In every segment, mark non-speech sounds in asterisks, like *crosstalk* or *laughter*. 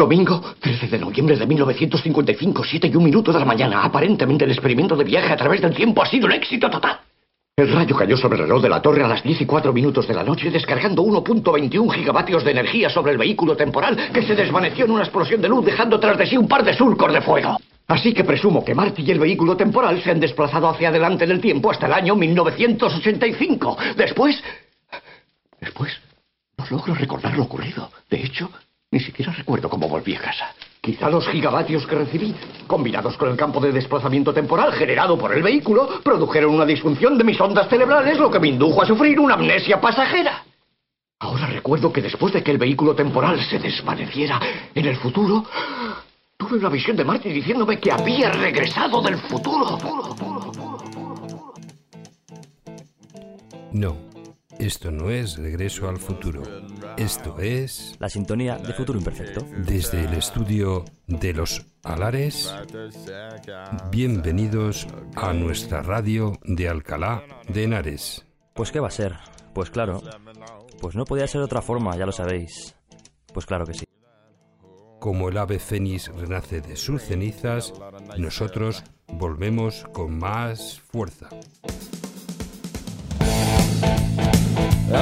Domingo, 13 de noviembre de 1955, 7 y un minuto de la mañana. Aparentemente el experimento de viaje a través del tiempo ha sido un éxito total. El rayo cayó sobre el reloj de la torre a las 10 y 4 minutos de la noche, descargando 1.21 gigavatios de energía sobre el vehículo temporal, que se desvaneció en una explosión de luz, dejando tras de sí un par de surcos de fuego. Así que presumo que Marty y el vehículo temporal se han desplazado hacia adelante en el tiempo hasta el año 1985. Después... Después... No logro recordar lo ocurrido. De hecho, ni siquiera recuerdo cómo volví a casa. Quizá los gigavatios que recibí, combinados con el campo de desplazamiento temporal generado por el vehículo, produjeron una disfunción de mis ondas cerebrales, lo que me indujo a sufrir una amnesia pasajera. Ahora recuerdo que después de que el vehículo temporal se desvaneciera en el futuro, tuve una visión de Marty diciéndome que había regresado del futuro. No, esto no es regreso al futuro. Esto es... La sintonía de Futuro Imperfecto. Desde el estudio de los Alares, bienvenidos a nuestra radio de Alcalá de Henares. Pues qué va a ser. Pues claro. Pues no podía ser de otra forma, ya lo sabéis. Pues claro que sí. Como el ave fénix renace de sus cenizas, nosotros volvemos con más fuerza. Y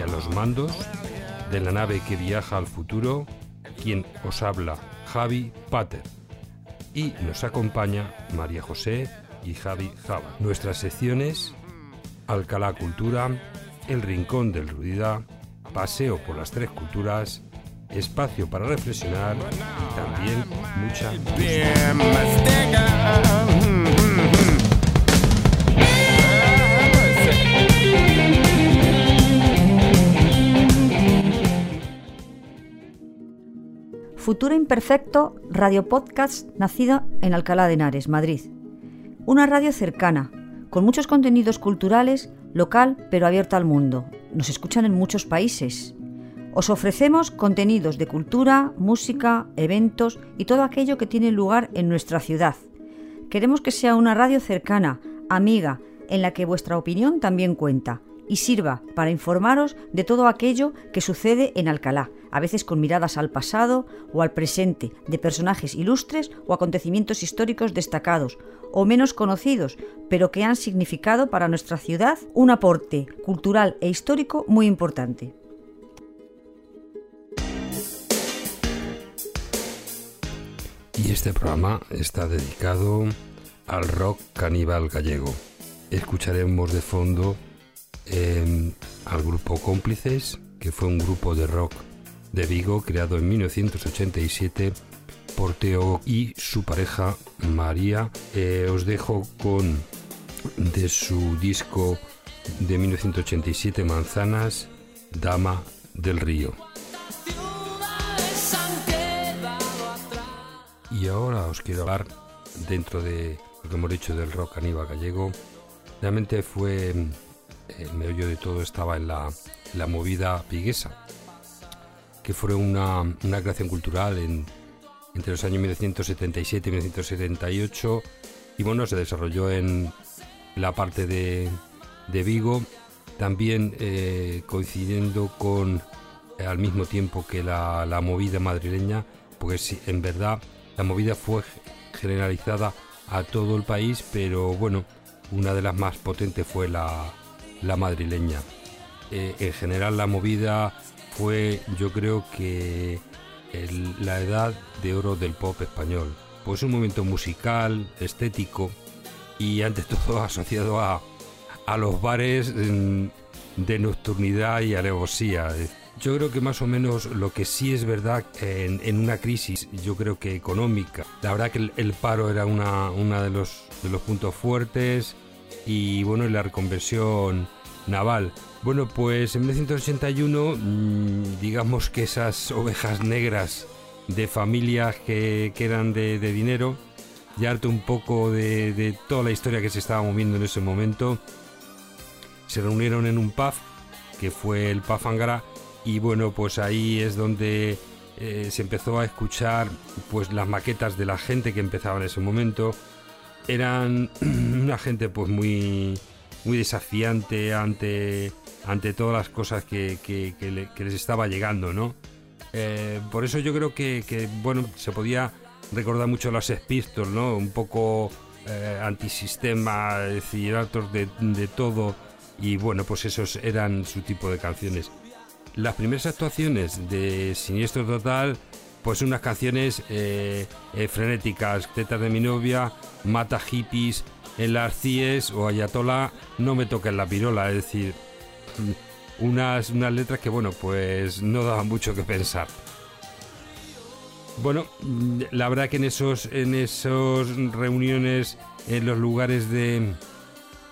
a los mandos de la nave que viaja al futuro, quien os habla, Javi Pater. Y nos acompaña María José y Javi Java. Nuestras secciones, Alcalá Cultura, El Rincón del Rudida, Paseo por las Tres Culturas, espacio para reflexionar y también mucha Futuro Imperfecto, radio podcast nacido en Alcalá de Henares, Madrid. Una radio cercana, con muchos contenidos culturales, local pero abierta al mundo. Nos escuchan en muchos países. Os ofrecemos contenidos de cultura, música, eventos y todo aquello que tiene lugar en nuestra ciudad. Queremos que sea una radio cercana, amiga, en la que vuestra opinión también cuenta y sirva para informaros de todo aquello que sucede en Alcalá, a veces con miradas al pasado o al presente, de personajes ilustres o acontecimientos históricos destacados o menos conocidos, pero que han significado para nuestra ciudad un aporte cultural e histórico muy importante. Y este programa está dedicado al rock caníbal gallego. Escucharemos de fondo eh, al grupo Cómplices, que fue un grupo de rock de Vigo creado en 1987 por Teo y su pareja María. Eh, os dejo con de su disco de 1987 Manzanas, Dama del Río. Y ahora os quiero hablar dentro de lo que hemos dicho del rock caníbal gallego. Realmente fue el meollo de todo estaba en la, la movida piguesa, que fue una, una creación cultural en, entre los años 1977 y 1978 y bueno, se desarrolló en la parte de, de Vigo, también eh, coincidiendo con eh, al mismo tiempo que la, la movida madrileña, porque sí, en verdad la movida fue generalizada a todo el país, pero bueno, una de las más potentes fue la, madrileña. Eh, en general la movida fue yo creo que la edad de oro del pop español. Pues un momento musical, estético y ante *laughs* todo asociado a, a los bares mm, de nocturnidad y alevosía. Yo creo que más o menos lo que sí es verdad en, en una crisis, yo creo que económica, la verdad que el, el paro era una, una de, los, de los puntos fuertes y bueno, y la reconversión naval. Bueno, pues en 1981, mm, digamos que esas ovejas negras de familias que, que eran de, de dinero, ya harto un poco de, de toda la historia que se estaba moviendo en ese momento, se reunieron en un pub, que fue el pub Angara, y bueno, pues ahí es donde eh, se empezó a escuchar pues las maquetas de la gente que empezaba en ese momento. Eran *clears throat* una gente pues muy muy desafiante ante, ante todas las cosas que, que, les estaba llegando, ¿no? Eh, por eso yo creo que, bueno, se podía recordar mucho a los ¿no? Un poco eh, antisistema, es decir, de, de todo. Y bueno, pues esos eran su tipo de canciones. Las primeras actuaciones de Siniestro Total, pues unas canciones eh, eh, frenéticas, Tetas de mi novia, Mata hippies, En las CIES o Ayatola, No me toquen la pirola, es decir, unas, unas letras que bueno, pues no daban mucho que pensar. Bueno, la verdad que en esos, en esos reuniones, en los lugares de,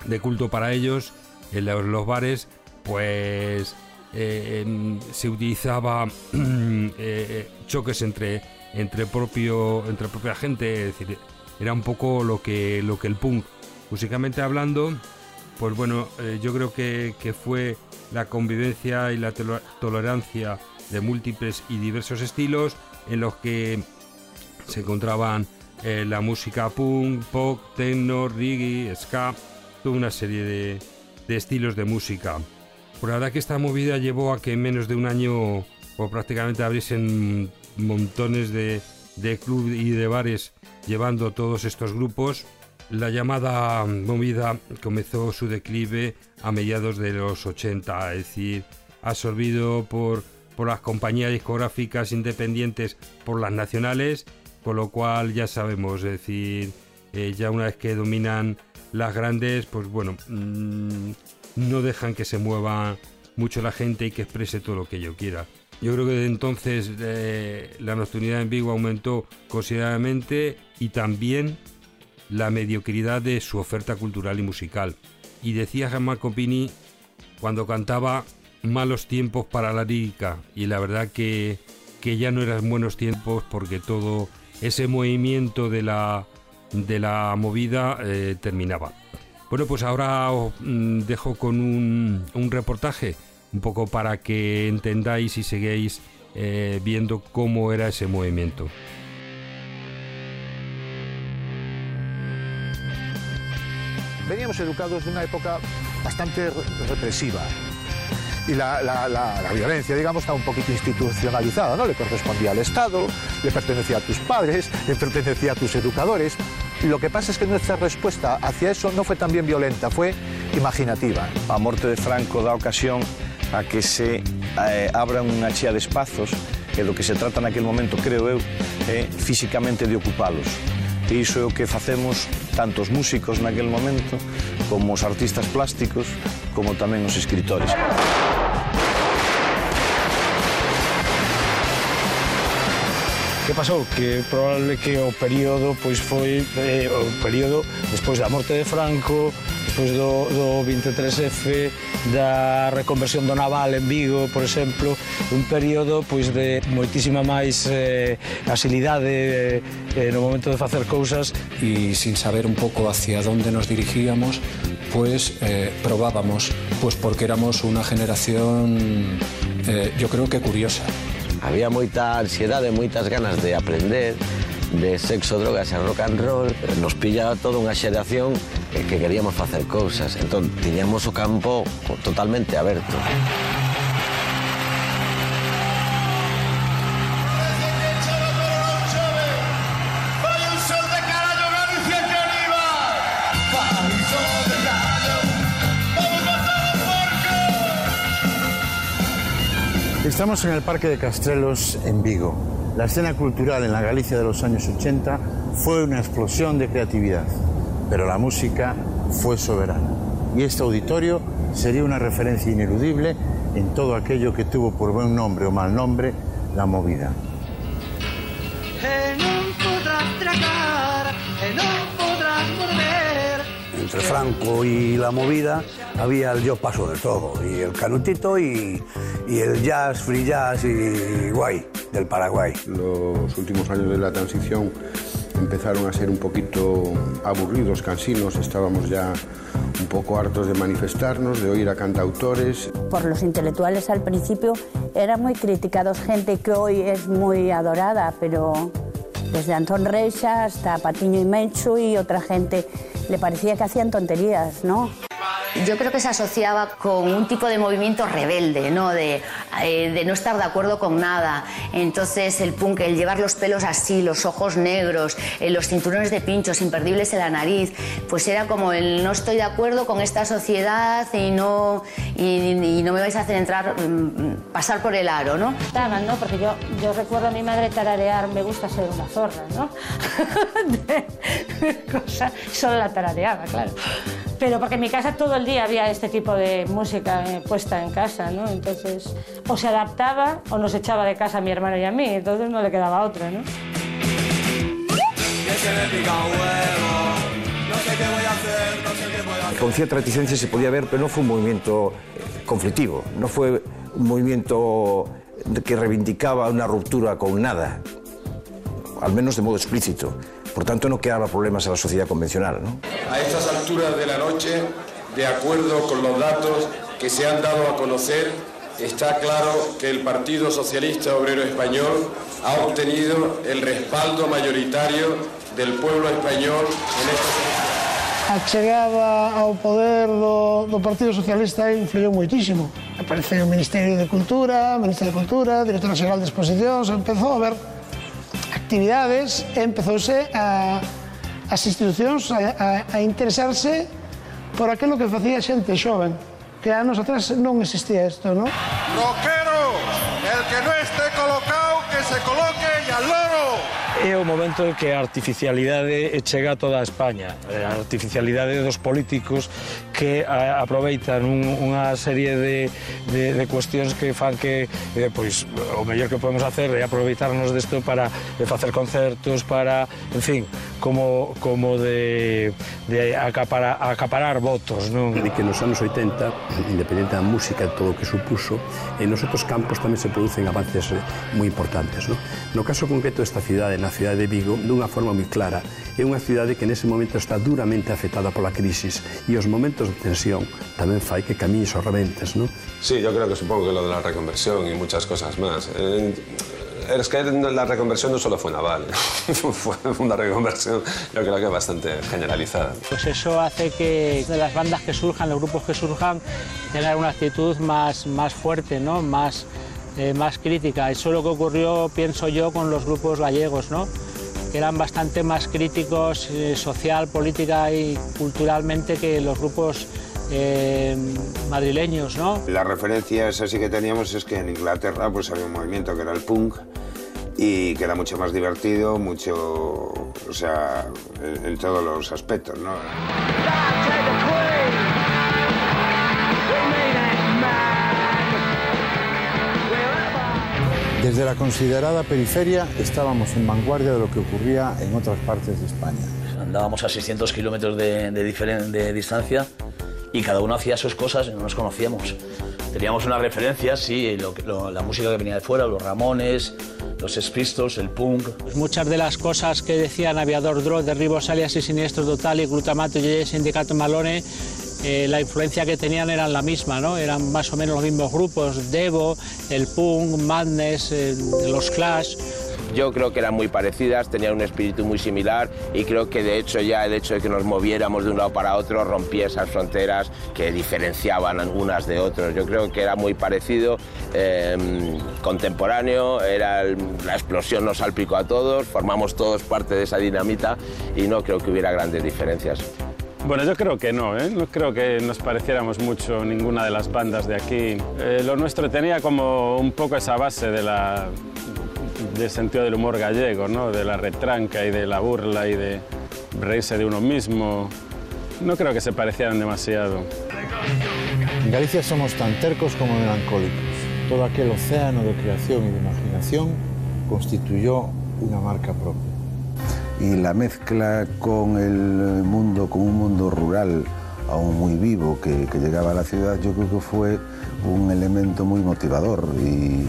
de culto para ellos, en los bares, pues eh, se utilizaba *clears throat* eh, eh, choques entre, entre, propio, entre propia gente, es decir, era un poco lo que, lo que el punk, musicalmente hablando, pues bueno, yo creo que, que, fue la convivencia y la tolerancia de múltiples y diversos estilos en los que se encontraban la música punk, pop, techno, reggae, ska, toda una serie de, de estilos de música. Por la verdad que esta movida llevó a que en menos de un año o prácticamente abriesen montones de, de clubes y de bares llevando todos estos grupos. La llamada movida comenzó su declive a mediados de los 80, es decir, absorbido por, por las compañías discográficas independientes, por las nacionales, con lo cual ya sabemos, es decir, eh, ya una vez que dominan las grandes, pues bueno, mm, no dejan que se mueva mucho la gente y que exprese todo lo que yo quiera. Yo creo que desde entonces eh, la nocturnidad en Vigo aumentó considerablemente y también la mediocridad de su oferta cultural y musical. Y decía Germán Copini cuando cantaba malos tiempos para la lírica y la verdad que, que ya no eran buenos tiempos porque todo ese movimiento de la, de la movida eh, terminaba. Bueno, pues ahora os mm, dejo con un, un, reportaje, un poco para que entendáis y sigáis eh, viendo cómo era ese movimiento. Veníamos educados de una época bastante represiva y la, la, la, violencia, digamos, está un poquito institucionalizada, ¿no? Le correspondía al Estado, le pertenecía a tus padres, le pertenecía a tus educadores. Lo que pasa es que nuestra respuesta hacia eso no fue tan bien violenta, fue imaginativa. A morte de Franco dá ocasión a que se eh, abra unha chea de espazos e do que se trata naquel momento, creo eu, é físicamente de ocupalos. E iso é o que facemos tanto os músicos naquel momento como os artistas plásticos como tamén os escritores. Que pasou? Que probable que o período pois foi eh, o período despois da morte de Franco, despois do, do 23F, da reconversión do naval en Vigo, por exemplo, un período pois de moitísima máis eh, asilidade eh, eh, no momento de facer cousas e sin saber un pouco hacia onde nos dirigíamos, pues eh, probábamos, pues porque éramos unha generación, eh, yo creo que curiosa. Había moita ansiedade, moitas ganas de aprender, de sexo, drogas e rock and roll, nos pillaba toda unha xeración que queríamos facer cousas. Entón, tiñamos o campo totalmente aberto. Estamos en el Parque de Castrelos en Vigo. La escena cultural en la Galicia de los años 80 fue una explosión de creatividad, pero la música fue soberana. Y este auditorio sería una referencia ineludible en todo aquello que tuvo por buen nombre o mal nombre la movida. Entre Franco y la movida había el yo paso de todo, y el canutito y, y el jazz, free jazz y guay del Paraguay. Los últimos años de la transición empezaron a ser un poquito aburridos, cansinos, estábamos ya un poco hartos de manifestarnos, de oír a cantautores. Por los intelectuales al principio eran muy criticados, gente que hoy es muy adorada, pero desde Antón Reixa hasta Patiño y Menchu y otra gente le parecía que hacían tonterías, ¿no? Yo creo que se asociaba con un tipo de movimiento rebelde, ¿no? De, eh, de no estar de acuerdo con nada. Entonces el punk, el llevar los pelos así, los ojos negros, eh, los cinturones de pinchos imperdibles en la nariz, pues era como el no estoy de acuerdo con esta sociedad y no, y, no me vais a hacer entrar, mm, pasar por el aro, ¿no? ¿no? Porque yo, yo recuerdo a mi madre tararear, me gusta ser una zorra, ¿no? *laughs* Cosa, solo la tarareaba, claro. Pero porque en mi casa todo el día había este tipo de música eh, puesta en casa, ¿no? Entonces, o se adaptaba o nos echaba de casa a mi hermano y a mí, entonces no le quedaba otra, ¿no? Con cierta reticencia se podía ver, pero no fue un movimiento eh, conflictivo, no fue un movimiento que reivindicaba una ruptura con nada, al menos de modo explícito. Por tanto, no quedaba problemas a la sociedad convencional. ¿no? A estas alturas de la noche, de acuerdo con los datos que se han dado a conocer, está claro que el Partido Socialista Obrero Español ha obtenido el respaldo mayoritario del pueblo español en esta. A chegada ao poder do, do Partido Socialista influiu moitísimo. Apareceu o Ministerio de Cultura, Ministerio de Cultura, Directora Xeral de Exposicións, empezou a ver actividades empezouse a, as institucións a, a, a interesarse por aquilo que facía xente xoven que anos atrás non existía isto, non? Roquero, el que non este colocado, que se coloque e al loro. É o momento en que a artificialidade chega a toda a España. A artificialidade dos políticos que a, aproveitan un, unha serie de, de, de cuestións que fan que eh, pois, o mellor que podemos hacer é aproveitarnos desto para de facer concertos, para, en fin, como, como de, de acaparar, acaparar votos. Non? De que nos anos 80, independente da música, e todo o que supuso, en os outros campos tamén se producen avances moi importantes. Non? No caso concreto desta cidade, na cidade de Vigo, dunha forma moi clara, é unha cidade que nese momento está duramente afectada pola crisis e os momentos de tensión tamén fai que camiñes os rebentes, non? Sí, yo creo que supongo que lo de la reconversión y muchas cosas más. Eh, es que la reconversión no solo fue naval, *laughs* fue una reconversión yo creo que bastante generalizada. Pues eso hace que de las bandas que surjan, los grupos que surjan, tengan una actitud más, más fuerte, ¿no? más, eh, más crítica. Eso es lo que ocurrió, pienso yo, con los grupos gallegos, ¿no? Que eran bastante más críticos eh, social, política y culturalmente que los grupos eh, madrileños, ¿no? Las referencias así que teníamos es que en Inglaterra pues había un movimiento que era el punk y que era mucho más divertido, mucho, o sea, en, en todos los aspectos, ¿no? Desde la considerada periferia estábamos en vanguardia de lo que ocurría en otras partes de España. Andábamos a 600 kilómetros de, de, diferen- de distancia y cada uno hacía sus cosas y no nos conocíamos. Teníamos unas referencias, sí, lo, lo- la música que venía de fuera, los Ramones, los Sex Pistols, el punk. Pues muchas de las cosas que decían Aviador Dro, Derribos, Alias y Siniestros Total y Glutamato y Sindicato Malone, la influencia que tenían eran la misma, ¿no? Eran más o menos los mismos grupos, Devo, el punk, Madness, eh, los Clash. Yo creo que eran muy parecidas, tenían un espíritu muy similar y creo que de hecho ya el hecho de que nos moviéramos de un lado para otro rompía esas fronteras que diferenciaban unas de otras. Yo creo que era muy parecido, eh, contemporáneo, era la explosión nos salpicó a todos, formamos todos parte de esa dinamita y no creo que hubiera grandes diferencias. Bueno, yo creo que no, ¿eh? no creo que nos pareciéramos mucho ninguna de las bandas de aquí. Eh, lo nuestro tenía como un poco esa base de la, del sentido del humor gallego, ¿no? de la retranca y de la burla y de reírse de uno mismo. No creo que se parecieran demasiado. En Galicia somos tan tercos como melancólicos. Todo aquel océano de creación y de imaginación constituyó una marca propia. Y la mezcla con el mundo, con un mundo rural aún muy vivo que, llegaba a la ciudad, yo creo que fue un elemento muy motivador y,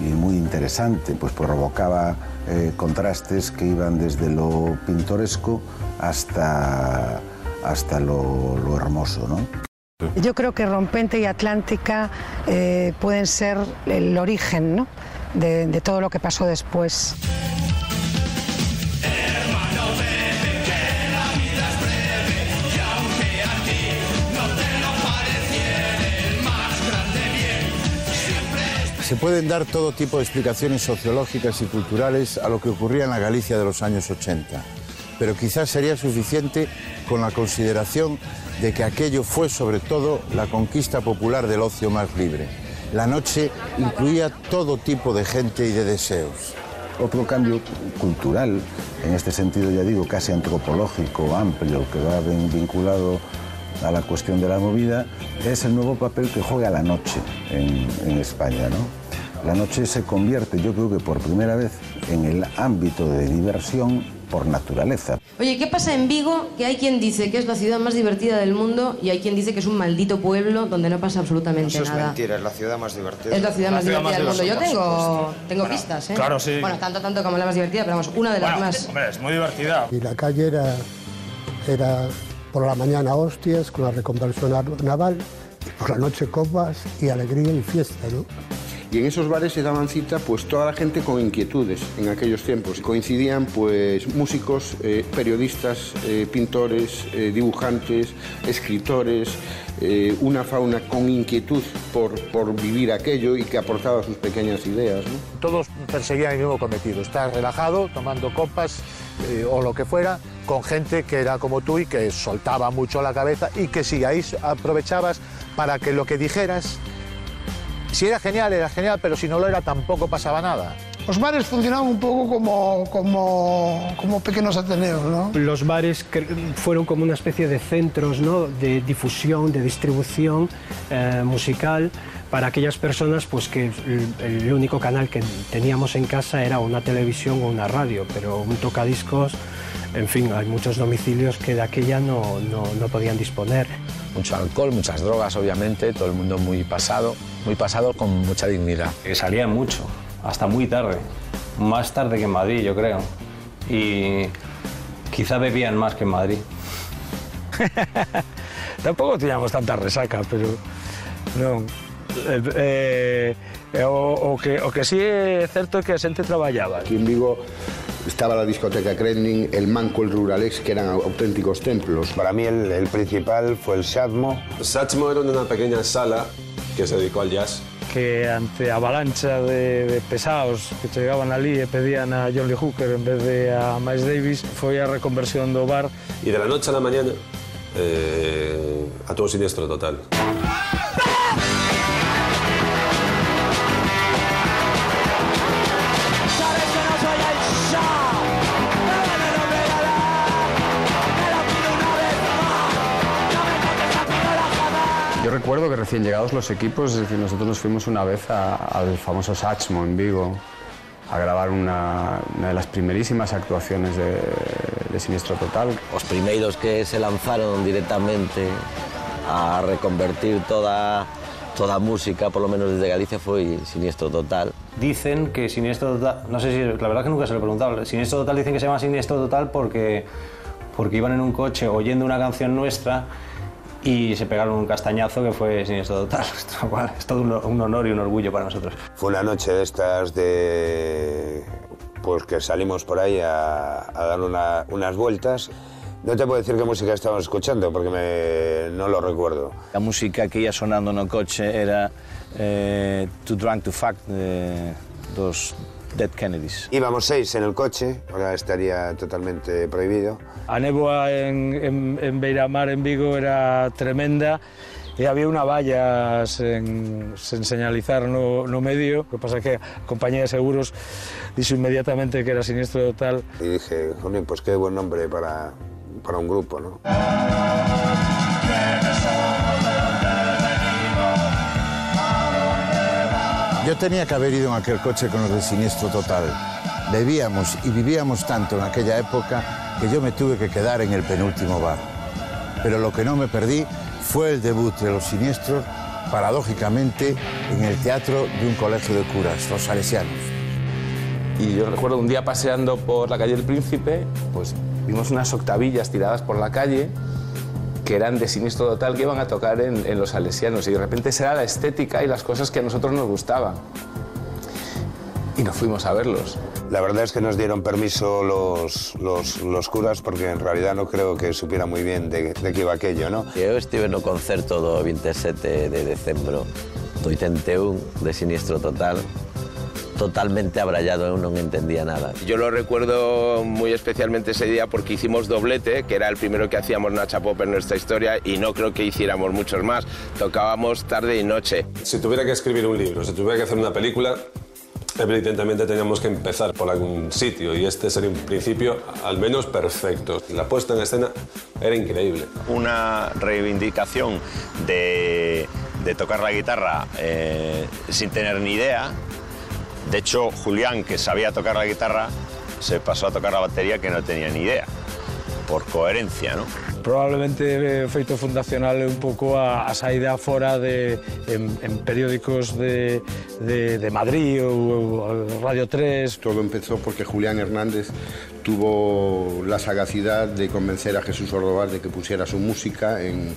muy interesante, pues provocaba eh, contrastes que iban desde lo pintoresco hasta, hasta lo, hermoso, ¿no? Yo creo que Rompente y Atlántica eh, pueden ser el origen ¿no? de todo lo que pasó después. Se pueden dar todo tipo de explicaciones sociológicas y culturales a lo que ocurría en la Galicia de los años 80, pero quizás sería suficiente con la consideración de que aquello fue sobre todo la conquista popular del ocio más libre. La noche incluía todo tipo de gente y de deseos. Otro cambio cultural, en este sentido ya digo casi antropológico, amplio, que va vinculado a la cuestión de la movida, es el nuevo papel que juega la noche en, en España. ¿no? La noche se convierte, yo creo que por primera vez, en el ámbito de diversión por naturaleza. Oye, ¿qué pasa en Vigo? Que hay quien dice que es la ciudad más divertida del mundo y hay quien dice que es un maldito pueblo donde no pasa absolutamente Eso es nada. mentira, es la ciudad más divertida. Es la ciudad más divertida del mundo. Yo tengo, tengo Bueno, pistas, ¿eh? claro, sí. Bueno, tanto, tanto como la más divertida, pero vamos, una de las Bueno, más. hombre, es muy divertida. Y la calle era, era por la mañana hostias con la reconversión naval, y por la noche copas y alegría y fiesta, ¿no? Y en esos bares se daban cita pues toda la gente con inquietudes en aquellos tiempos. Coincidían pues músicos, eh, periodistas, eh, pintores, eh, dibujantes, escritores, eh, una fauna con inquietud por, por vivir aquello y que aportaba sus pequeñas ideas. ¿no? Todos perseguían el mismo cometido, estar relajado, tomando copas eh, o lo que fuera, con gente que era como tú y que soltaba mucho la cabeza y que si ahí aprovechabas para que lo que dijeras, si era genial, era genial, pero si no lo era tampoco pasaba nada. Los bares funcionaban un poco como, como, como pequeños ateneos, ¿no? Los bares fueron como una especie de centros ¿no? de difusión, de distribución eh, musical para aquellas personas pues, que el, el único canal que teníamos en casa era una televisión o una radio, pero un tocadiscos, en fin, hay muchos domicilios que de aquella no, no, no podían disponer. Mucho alcohol, muchas drogas, obviamente, todo el mundo muy pasado, muy pasado con mucha dignidad. Que salían mucho, hasta muy tarde. Más tarde que en Madrid, yo creo. Y quizá bebían más que en Madrid. *laughs* Tampouco tiñamos tanta resaca, pero non. Eh, eh, o, o, que, o que sí é certo que a xente traballaba. Aquí en Vigo estaba la discoteca Kremlin, el Manco, el Ruralex, que eran auténticos templos. Para mí el, el principal fue el Satmo. Satchmo era una pequeña sala que se dedicó al jazz. que ante avalancha de, de pesados que chegaban ali e pedían a John Lee Hooker en vez de a Miles Davis foi a reconversión do bar Y de la noche a la mañana, eh, a todo siniestro total. Sabes recuerdo que recién llegados los equipos, es decir, nosotros nos fuimos una vez a- al famoso Satchmo en Vigo a grabar una, una de las primerísimas actuaciones de, de Siniestro Total. Os primeiros que se lanzaron directamente a reconvertir toda toda a música, por lo menos desde Galicia, foi Siniestro Total. Dicen que Siniestro Total, no sé si, la verdad que nunca se lo he preguntado, Siniestro Total dicen que se llama Siniestro Total porque, porque iban en un coche oyendo una canción nuestra y se pegaron un castañazo que fue Siniestro Total, *laughs* lo cual es todo un, honor y un orgullo para nosotros. Fue una noche de estas de... Pues que salimos por ahí a, a dar una- unas vueltas. No te puedo decir qué música estábamos escuchando porque me- no lo recuerdo. La música que ia sonando no coche era eh, Too Drunk to Fuck de, dos Dead Kennedys. Íbamos seis en el coche, ahora estaría totalmente prohibido. A néboa en, en, en Beiramar, en Vigo, era tremenda e había unha valla sen, sen señalizar no, no medio. O que pasa que a compañía de seguros dixo inmediatamente que era siniestro total. Y dije, "Jolín, pues qué buen nombre para, para un grupo, ¿no? Yo tenía que haber ido en aquel coche con los de Siniestro Total. Bebíamos y vivíamos tanto en aquella época que yo me tuve que quedar en el penúltimo bar. Pero lo que no me perdí fue el debut de los Siniestros, paradójicamente, en el teatro de un colegio de curas, los salesianos. Y yo recuerdo un día paseando por la calle del Príncipe, pues vimos unas octavillas tiradas por la calle que eran de siniestro total que iban a tocar en, en los salesianos y de repente esa era la estética y las cosas que a nosotros nos gustaban. Y nos fuimos a verlos. La verdad es que nos dieron permiso los, los, los curas porque en realidad no creo que supiera muy bien de, de qué iba aquello, ¿no? Eu estive no concerto do 27 de decembro do 81 de Siniestro Total, totalmente abrallado, eu non entendía nada. Yo lo recuerdo muy especialmente ese día porque hicimos doblete, que era el primero que hacíamos Nacha Pop en nuestra historia y no creo que hiciéramos muchos más. Tocábamos tarde y noche. Si tuviera que escribir un libro, si tuviera que hacer una película, evidentemente teníamos que empezar por algún sitio y este sería un principio al menos perfecto. La puesta en escena era increíble. Una reivindicación de, de tocar la guitarra eh, sin tener ni idea. De hecho, Julián, que sabía tocar la guitarra, se pasó a tocar la batería que no tenía ni idea, por coherencia, ¿no? Probablemente eh, feito fundacional un pouco a, a saída fora de, en, en periódicos de, de, de Madrid ou, ou Radio 3. Todo empezó porque Julián Hernández tuvo la sagacidad de convencer a Jesús Ordóvar de que pusiera su música en,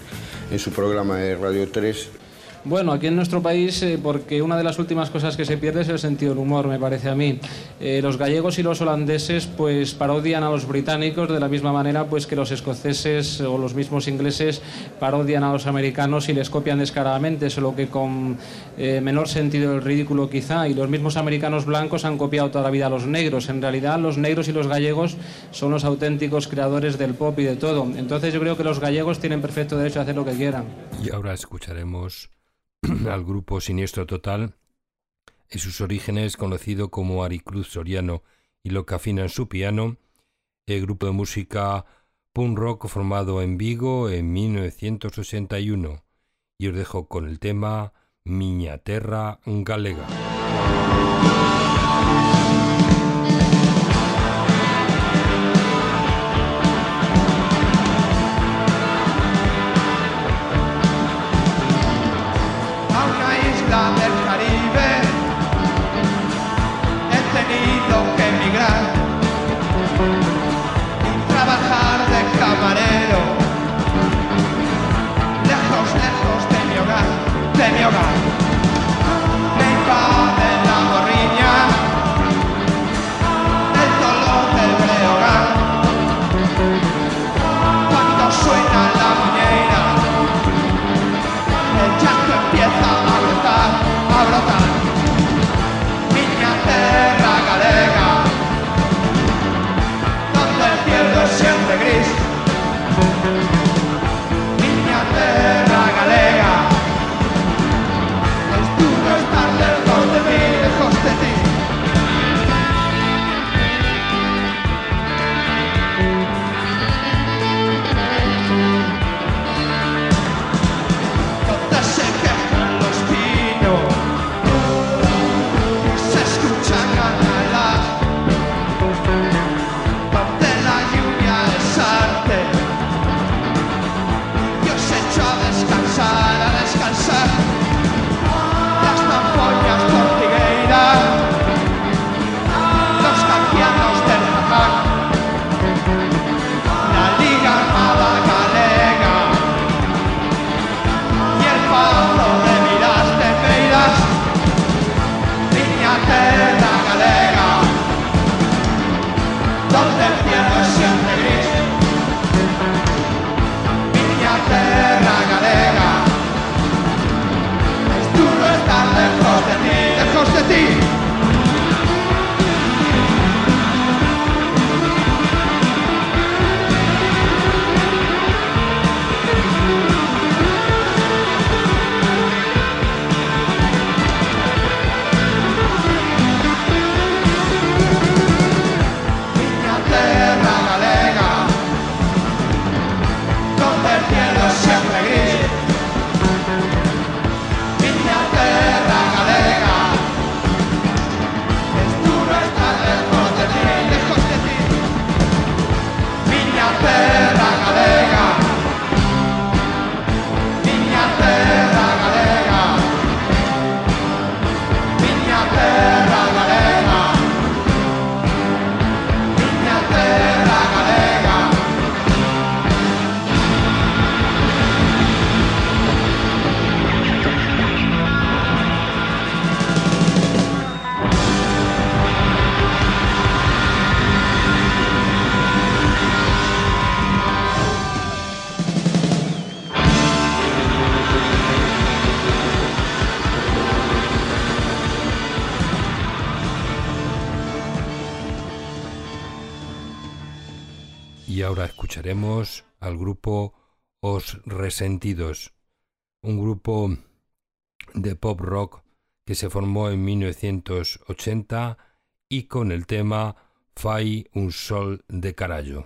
en su programa de Radio 3 Bueno, aquí en nuestro país, eh, porque una de las últimas cosas que se pierde es el sentido del humor, me parece a mí. Eh, los gallegos y los holandeses pues parodian a los británicos de la misma manera pues que los escoceses o los mismos ingleses parodian a los americanos y les copian descaradamente, solo que con eh, menor sentido del ridículo quizá. Y los mismos americanos blancos han copiado toda la vida a los negros. En realidad los negros y los gallegos son los auténticos creadores del pop y de todo. Entonces yo creo que los gallegos tienen perfecto derecho a hacer lo que quieran. Y ahora escucharemos *clears throat* al grupo Siniestro Total, en sus orígenes conocido como Aricruz Soriano y lo que en su piano, el grupo de música punk rock formado en Vigo en 1961. Y os dejo con el tema Miña Terra Galega. escucharemos al grupo Os Resentidos, un grupo de pop rock que se formó en 1980 y con el tema Fai un sol de carallo.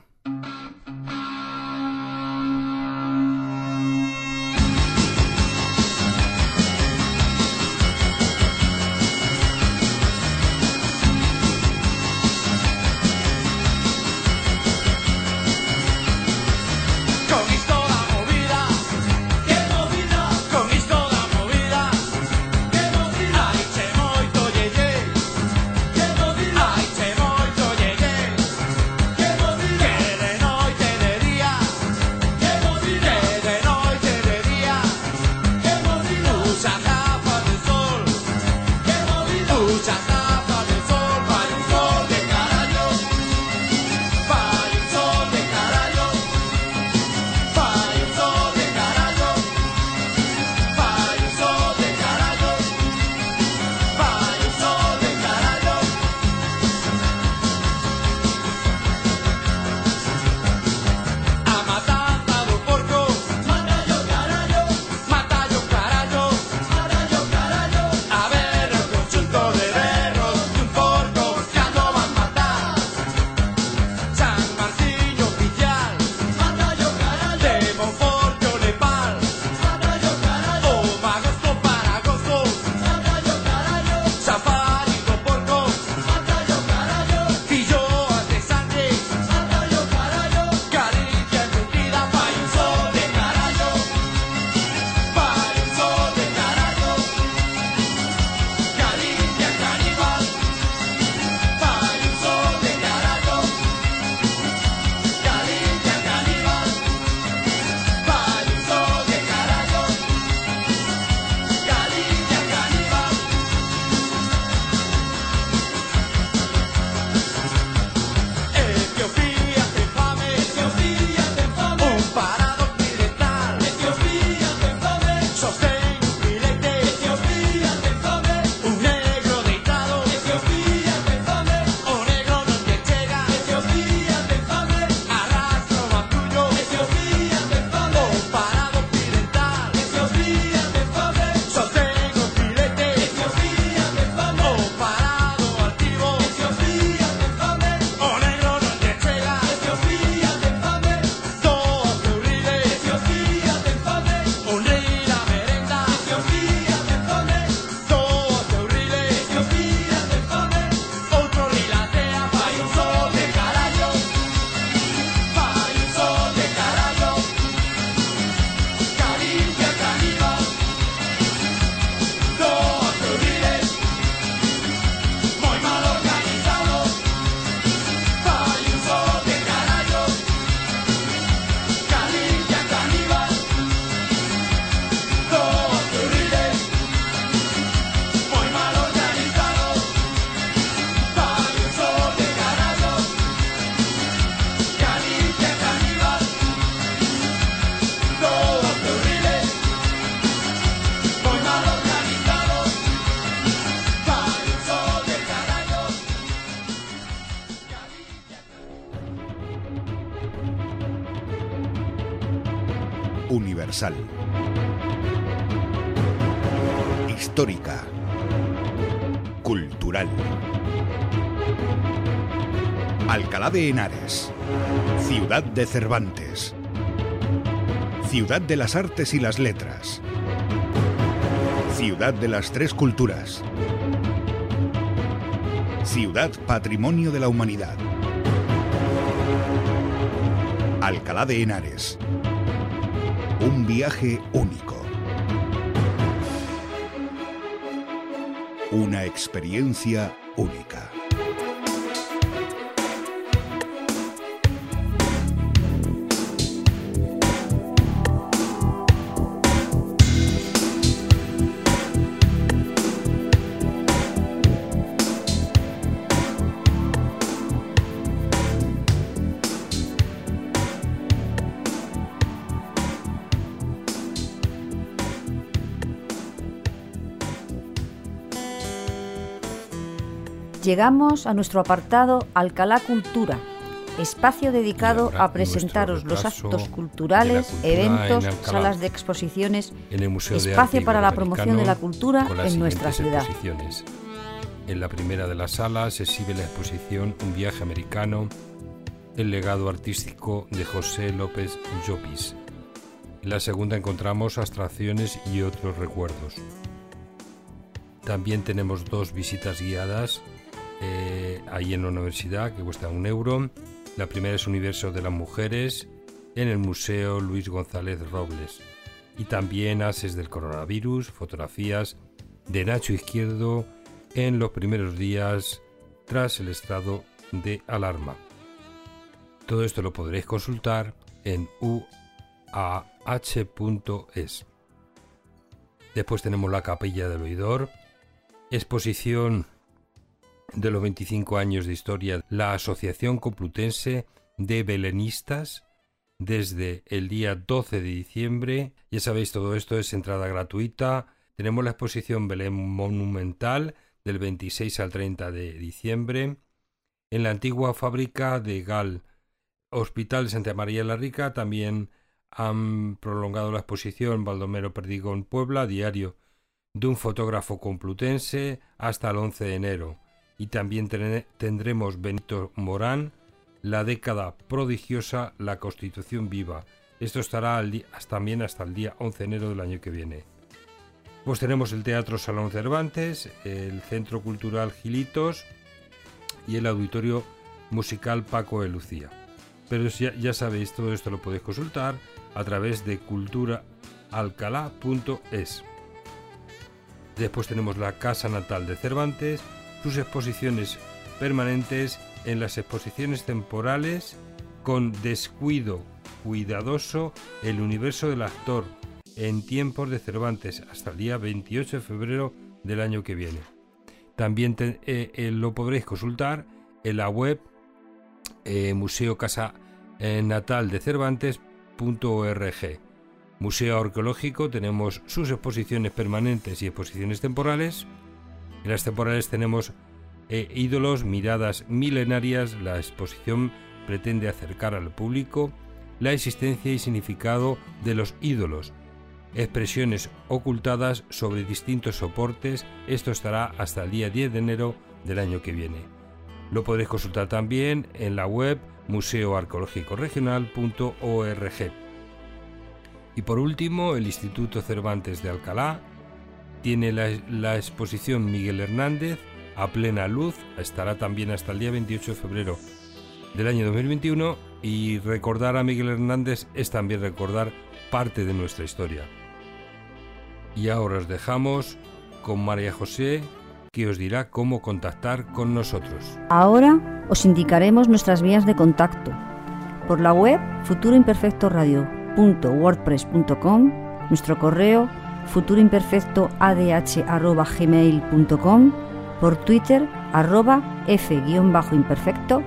de Henares, ciudad de Cervantes, ciudad de las artes y las letras, ciudad de las tres culturas, ciudad patrimonio de la humanidad. Alcalá de Henares, un viaje único. Una experiencia única. llegamos a nuestro apartado Alcalá Cultura, espacio dedicado a presentaros los actos culturales, eventos, salas de exposiciones, en el Museo espacio para la promoción de la cultura en nuestra ciudad. En la primera de las salas se exhibe la exposición Un viaje americano, el legado artístico de José López Llopis. En la segunda encontramos abstracciones y otros recuerdos. También tenemos dos visitas guiadas eh, ahí en la universidad que cuesta un euro. La primera es Universo de las Mujeres en el Museo Luis González Robles. Y también Ases del Coronavirus, fotografías de Nacho Izquierdo en los primeros días tras el estado de alarma. Todo esto lo podréis consultar en uah.es. Después tenemos la Capilla del Oidor, exposición de los 25 años de historia, la Asociación Complutense de Belenistas, desde el día 12 de diciembre. Ya sabéis, todo esto es entrada gratuita. Tenemos la exposición Belén Monumental del 26 al 30 de diciembre. En la antigua fábrica de Gal, Hospital Santa María la Rica, también han prolongado la exposición Baldomero Perdigón Puebla, diario de un fotógrafo complutense, hasta el 11 de enero. Y también tendremos Benito Morán, la década prodigiosa, la Constitución viva. Esto estará al también hasta el día 11 de enero del año que viene. Pues tenemos el Teatro Salón Cervantes, el Centro Cultural Gilitos y el Auditorio Musical Paco de Lucía. Pero ya, ya sabéis, todo esto lo podéis consultar a través de culturaalcalá.es. Después tenemos la Casa Natal de Cervantes, sus exposiciones permanentes en las exposiciones temporales con descuido cuidadoso el universo del actor en tiempos de Cervantes hasta el día 28 de febrero del año que viene. También eh, eh, lo podréis consultar en la web eh, Museo Casa Natal de Cervantes.org. Museo Arqueológico tenemos sus exposiciones permanentes y exposiciones temporales. En las temporales tenemos eh, ídolos, miradas milenarias. La exposición pretende acercar al público la existencia y significado de los ídolos, expresiones ocultadas sobre distintos soportes. Esto estará hasta el día 10 de enero del año que viene. Lo podréis consultar también en la web museoarqueológicoregional.org. Y por último, el Instituto Cervantes de Alcalá tiene la, exposición Miguel Hernández a plena luz, estará también hasta el día 28 de febrero del año 2021 y recordar a Miguel Hernández es también recordar parte de nuestra historia. Y ahora os dejamos con María José, que os dirá cómo contactar con nosotros. Ahora os indicaremos nuestras vías de contacto. Por la web futuroimperfectoradio.wordpress.com, nuestro correo futuroimperfectoadh.gmail.com, por Twitter arroba f-imperfecto,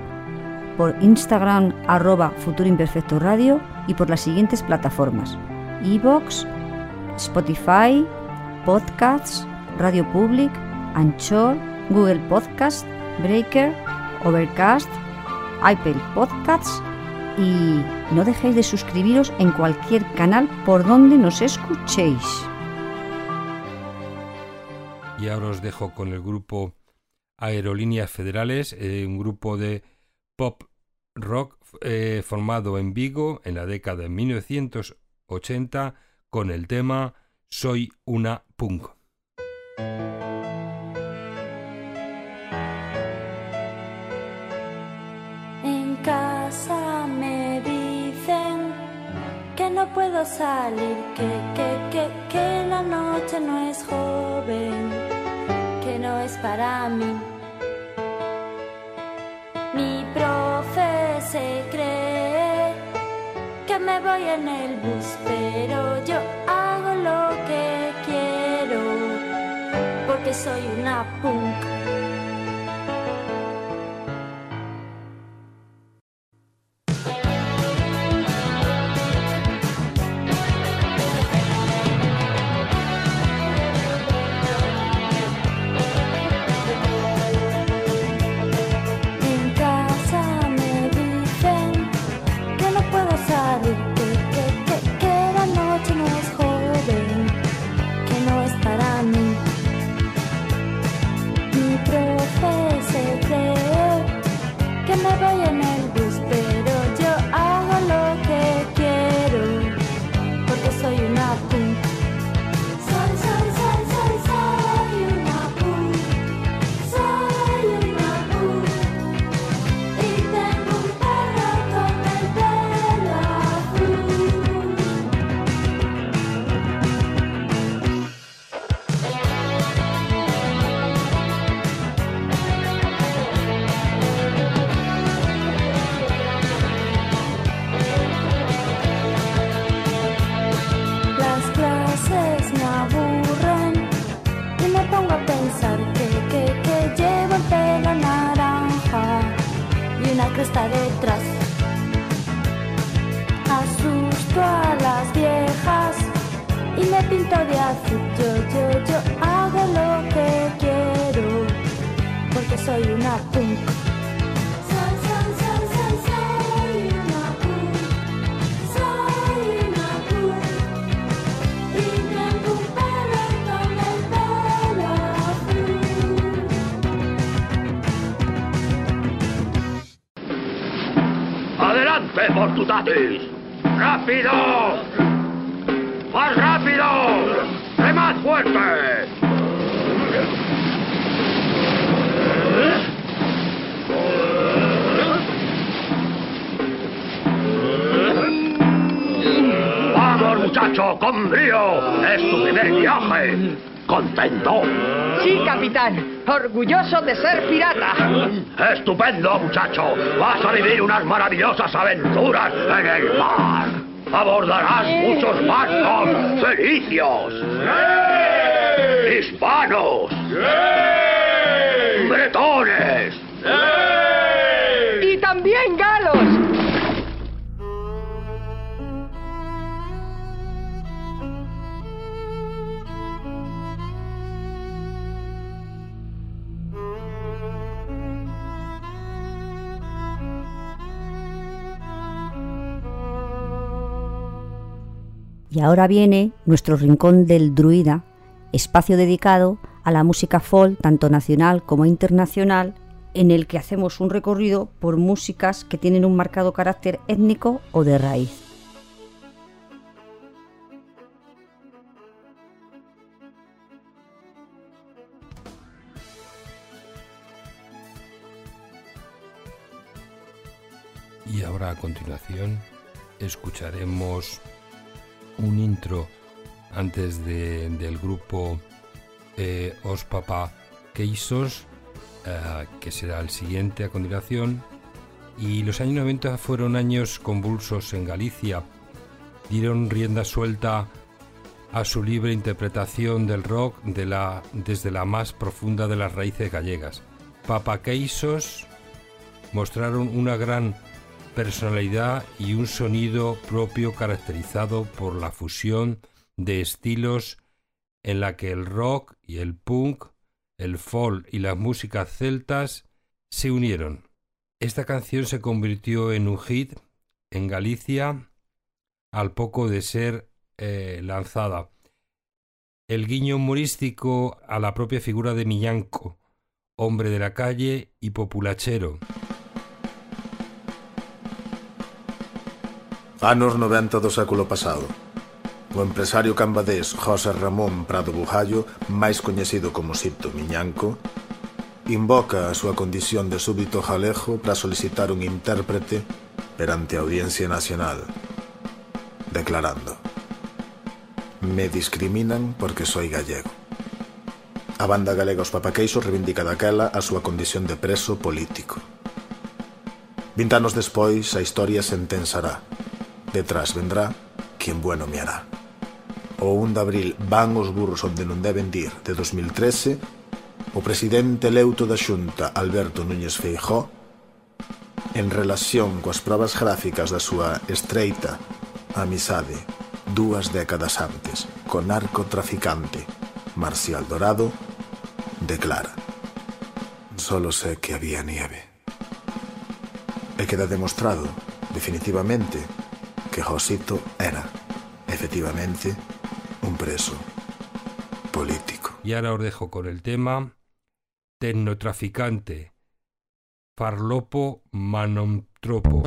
por Instagram arroba futuroimperfectoradio y por las siguientes plataformas. Evox, Spotify, Podcasts, Radio Public, Anchor, Google Podcast, Breaker, Overcast, Apple Podcasts y no dejéis de suscribiros en cualquier canal por donde nos escuchéis. Y ahora os dejo con el grupo Aerolíneas Federales, eh, un grupo de pop rock eh, formado en Vigo en la década de 1980 con el tema Soy una punk. En casa me dicen que no puedo salir, que, que, que, que la noche no es joven, es para mí. Mi profe se cree que me voy en el bus, pero yo hago lo que quiero, porque soy una punk. Muchacho! ¡Con brío! ¡Es tu primer viaje! ¿Contento? Sí, capitán. Orgulloso de ser pirata. ¡Estupendo, muchacho! ¡Vas a vivir unas maravillosas aventuras en el mar! ¡Abordarás muchos barcos felicios! ¡Hispanos! ¡Bretones! Y ahora viene nuestro rincón del druida, espacio dedicado a la música folk, tanto nacional como internacional, en el que hacemos un recorrido por músicas que tienen un marcado carácter étnico o de raíz. Y ahora a continuación escucharemos un intro antes de- del grupo eh, Os Papa Queisos, eh, que será el siguiente a continuación. Y los años 90 fueron años convulsos en Galicia. Dieron rienda suelta a su libre interpretación del rock de la, desde la más profunda de las raíces gallegas. Papa Queisos mostraron una gran personalidad y un sonido propio caracterizado por la fusión de estilos en la que el rock y el punk, el folk y las músicas celtas se unieron. Esta canción se convirtió en un hit en Galicia al poco de ser eh, lanzada. El guiño humorístico a la propia figura de Millanco, hombre de la calle y populachero. Anos 90 do século pasado. O empresario cambadés José Ramón Prado Bujallo, máis coñecido como Sipto Miñanco, invoca a súa condición de súbito jalejo para solicitar un intérprete perante a Audiencia Nacional, declarando Me discriminan porque soy gallego. A banda galega Os Papaqueixos reivindica daquela a súa condición de preso político. Vintanos despois, a historia se entensará. Detrás vendrá quien bueno me hará. O 1 de abril van os burros onde non deben dir de 2013, o presidente leuto da Xunta, Alberto Núñez Feijó, en relación coas probas gráficas da súa estreita amizade dúas décadas antes co narcotraficante Marcial Dorado, declara. Solo sé que había nieve. E queda demostrado, definitivamente, que Josito era, efectivamente, un preso político. Y ahora os dejo con el tema Tecnotraficante, Farlopo Manomtropo.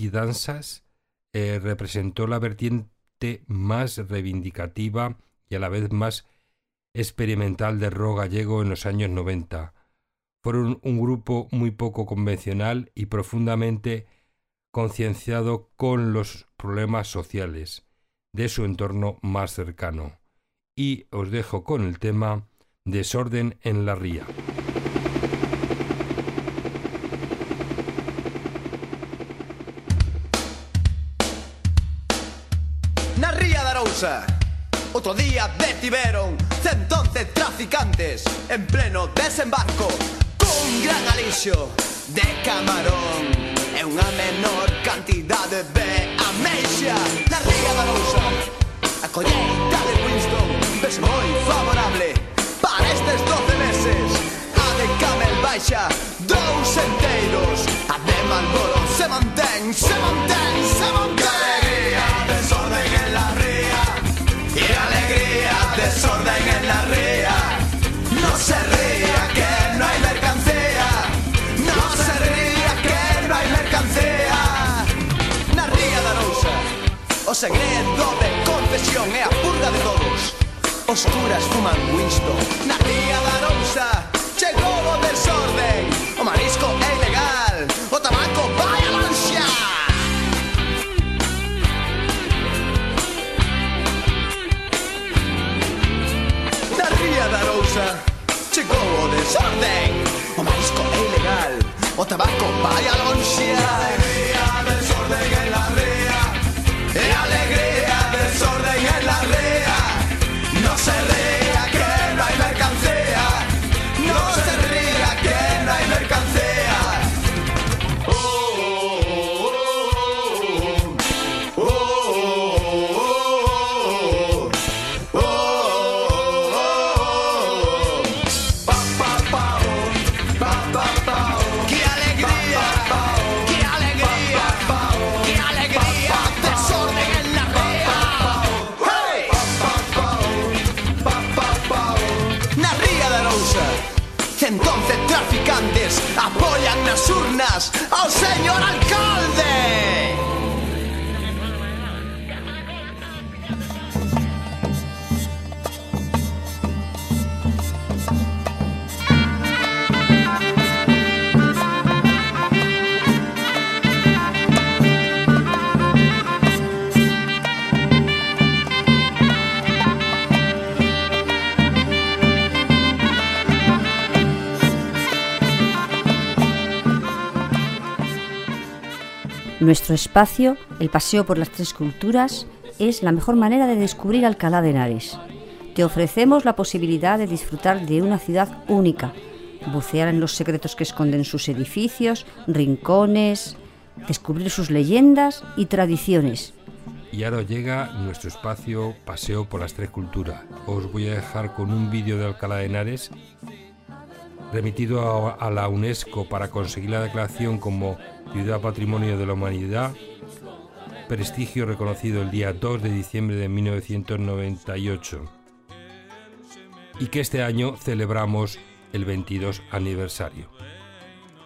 Y Danzas. Eh, representó la vertiente más reivindicativa y a la vez más experimental de rock gallego en los años 90. Fueron un grupo muy poco convencional y profundamente concienciado con los problemas sociales de su entorno más cercano. Y os dejo con el tema Desorden en la ría. Cousa Outro día detiveron 111 traficantes en pleno desembarco Cun gran alixo de camarón. E unha menor cantidade de ameixa Na ría da Lousa A colleita de Winston ves moi favorable para estes 12 meses. A de Camel baixa dous enteiros A de Malboro se mantén, se mantén, se mantén Alegría, desorden y alegría desorden en la ría. No se ría que no hay mercancía, no se ría que no hai mercancía. Na ría da Rousa, o segredo de confesión é a purga de todos. Os curas fuman Winston, na ría da Rousa, chegou o desorden, o marisco é ilegal, o tabaco vai Arousa Chegou o desorden. O marisco ilegal O tabaco vai a lonxe Alegría, desorden en la ría E alegría, Nuestro espacio, el paseo por las tres culturas, es la mejor manera de descubrir Alcalá de Henares. Te ofrecemos la posibilidad de disfrutar de una ciudad única, bucear en los secretos que esconden sus edificios, rincones, descubrir sus leyendas y tradiciones. Y ahora llega nuestro espacio Paseo por las Tres Culturas. Os voy a dejar con un vídeo de Alcalá de Henares remitido a, la UNESCO para conseguir la declaración como Ciudad Patrimonio de la Humanidad, prestigio reconocido el día 2 de diciembre de 1998 y que este año celebramos el 22 aniversario.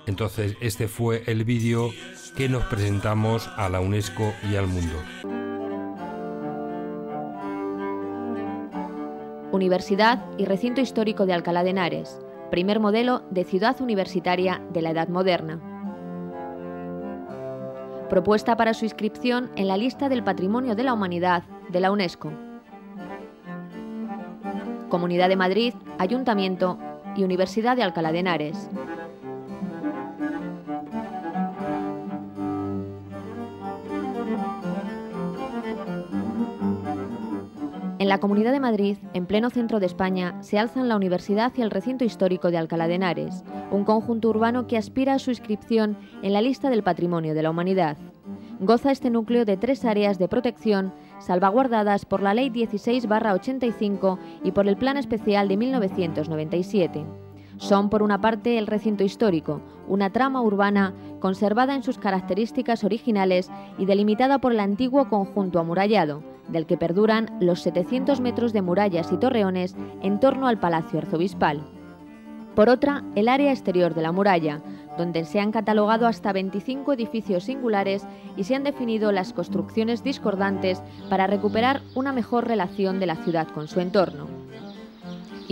Entonces este fue el vídeo que nos presentamos a la UNESCO y al mundo. Universidad y Recinto Histórico de Alcalá de Henares, primer modelo de ciudad universitaria de la Edad Moderna. Propuesta para su inscripción en la lista del Patrimonio de la Humanidad de la UNESCO. Comunidad de Madrid, Ayuntamiento y Universidad de Alcalá de Henares. En la Comunidad de Madrid, en pleno centro de España, se alzan la Universidad y el Recinto Histórico de Alcalá de Henares, un conjunto urbano que aspira a su inscripción en la lista del Patrimonio de la Humanidad. Goza este núcleo de tres áreas de protección salvaguardadas por la Ley 16-85 y por el Plan Especial de 1997. Son, por una parte, el recinto histórico, una trama urbana conservada en sus características originales y delimitada por el antiguo conjunto amurallado, del que perduran los 700 metros de murallas y torreones en torno al Palacio Arzobispal. Por otra, el área exterior de la muralla, donde se han catalogado hasta 25 edificios singulares y se han definido las construcciones discordantes para recuperar una mejor relación de la ciudad con su entorno.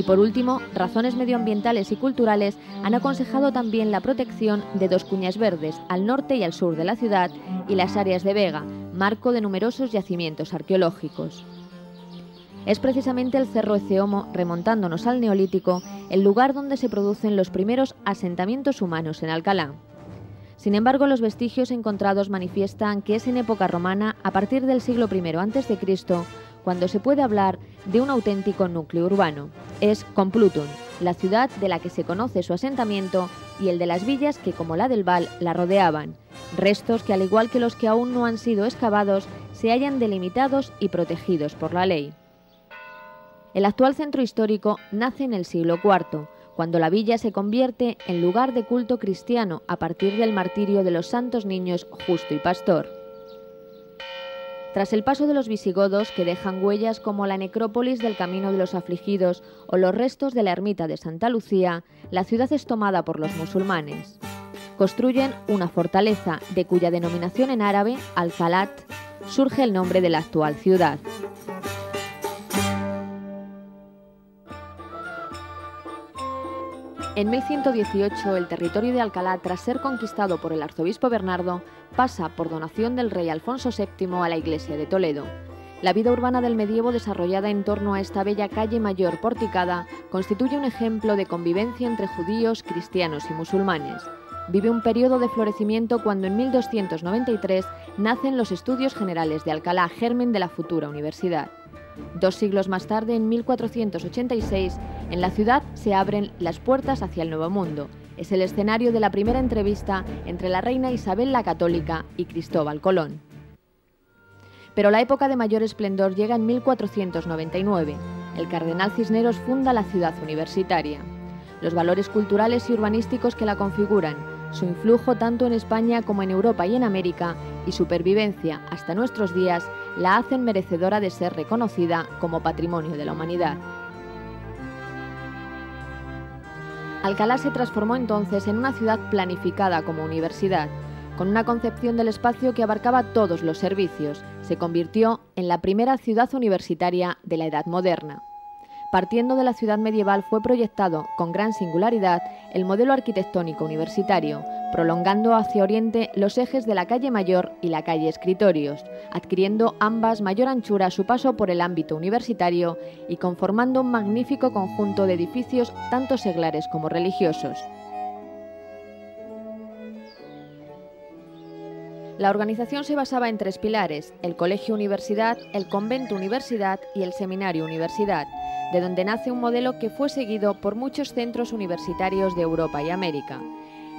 Y por último, razones medioambientales y culturales han aconsejado también la protección de dos cuñas verdes al norte y al sur de la ciudad y las áreas de Vega, marco de numerosos yacimientos arqueológicos. Es precisamente el Cerro Eceomo, remontándonos al Neolítico, el lugar donde se producen los primeros asentamientos humanos en Alcalá. Sin embargo, los vestigios encontrados manifiestan que es en época romana, a partir del siglo I a.C., cuando se puede hablar de un auténtico núcleo urbano. Es Complutum, la ciudad de la que se conoce su asentamiento y el de las villas que, como la del Val, la rodeaban, restos que, al igual que los que aún no han sido excavados, se hallan delimitados y protegidos por la ley. El actual centro histórico nace en el siglo IV, cuando la villa se convierte en lugar de culto cristiano a partir del martirio de los santos niños Justo y Pastor. Tras el paso de los visigodos, que dejan huellas como la necrópolis del Camino de los Afligidos o los restos de la ermita de Santa Lucía, la ciudad es tomada por los musulmanes. Construyen una fortaleza de cuya denominación en árabe, Al-Falat, surge el nombre de la actual ciudad. En 1118, el territorio de Alcalá, tras ser conquistado por el arzobispo Bernardo, pasa por donación del rey Alfonso VII a la iglesia de Toledo. La vida urbana del medievo desarrollada en torno a esta bella calle mayor porticada constituye un ejemplo de convivencia entre judíos, cristianos y musulmanes. Vive un periodo de florecimiento cuando en 1293 nacen los Estudios Generales de Alcalá, germen de la futura universidad. Dos siglos más tarde, en 1486, en la ciudad se abren las puertas hacia el Nuevo Mundo. Es el escenario de la primera entrevista entre la reina Isabel la Católica y Cristóbal Colón. Pero la época de mayor esplendor llega en 1499. El cardenal Cisneros funda la ciudad universitaria. Los valores culturales y urbanísticos que la configuran, su influjo tanto en España como en Europa y en América y supervivencia hasta nuestros días la hacen merecedora de ser reconocida como patrimonio de la humanidad. Alcalá se transformó entonces en una ciudad planificada como universidad, con una concepción del espacio que abarcaba todos los servicios. Se convirtió en la primera ciudad universitaria de la Edad Moderna. Partiendo de la ciudad medieval fue proyectado, con gran singularidad, el modelo arquitectónico universitario, prolongando hacia oriente los ejes de la calle Mayor y la calle Escritorios, adquiriendo ambas mayor anchura a su paso por el ámbito universitario y conformando un magnífico conjunto de edificios tanto seglares como religiosos. La organización se basaba en tres pilares, el Colegio Universidad, el Convento Universidad y el Seminario Universidad, de donde nace un modelo que fue seguido por muchos centros universitarios de Europa y América.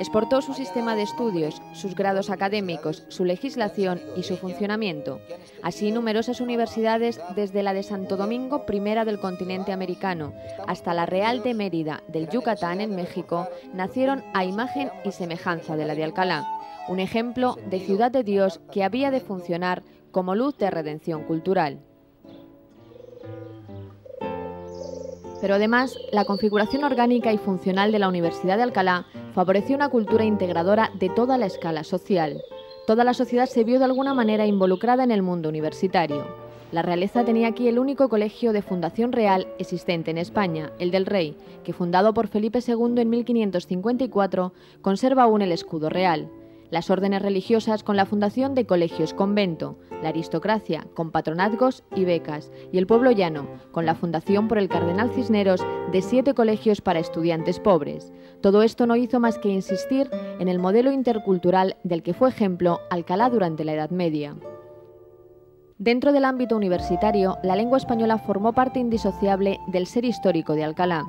Exportó su sistema de estudios, sus grados académicos, su legislación y su funcionamiento. Así, numerosas universidades, desde la de Santo Domingo, primera del continente americano, hasta la Real de Mérida, del Yucatán, en México, nacieron a imagen y semejanza de la de Alcalá, un ejemplo de ciudad de Dios que había de funcionar como luz de redención cultural. Pero además, la configuración orgánica y funcional de la Universidad de Alcalá favoreció una cultura integradora de toda la escala social. Toda la sociedad se vio de alguna manera involucrada en el mundo universitario. La realeza tenía aquí el único colegio de fundación real existente en España, el del Rey, que fundado por Felipe II en 1554 conserva aún el escudo real las órdenes religiosas con la fundación de colegios convento, la aristocracia con patronazgos y becas, y el pueblo llano con la fundación por el cardenal Cisneros de siete colegios para estudiantes pobres. Todo esto no hizo más que insistir en el modelo intercultural del que fue ejemplo Alcalá durante la Edad Media. Dentro del ámbito universitario, la lengua española formó parte indisociable del ser histórico de Alcalá.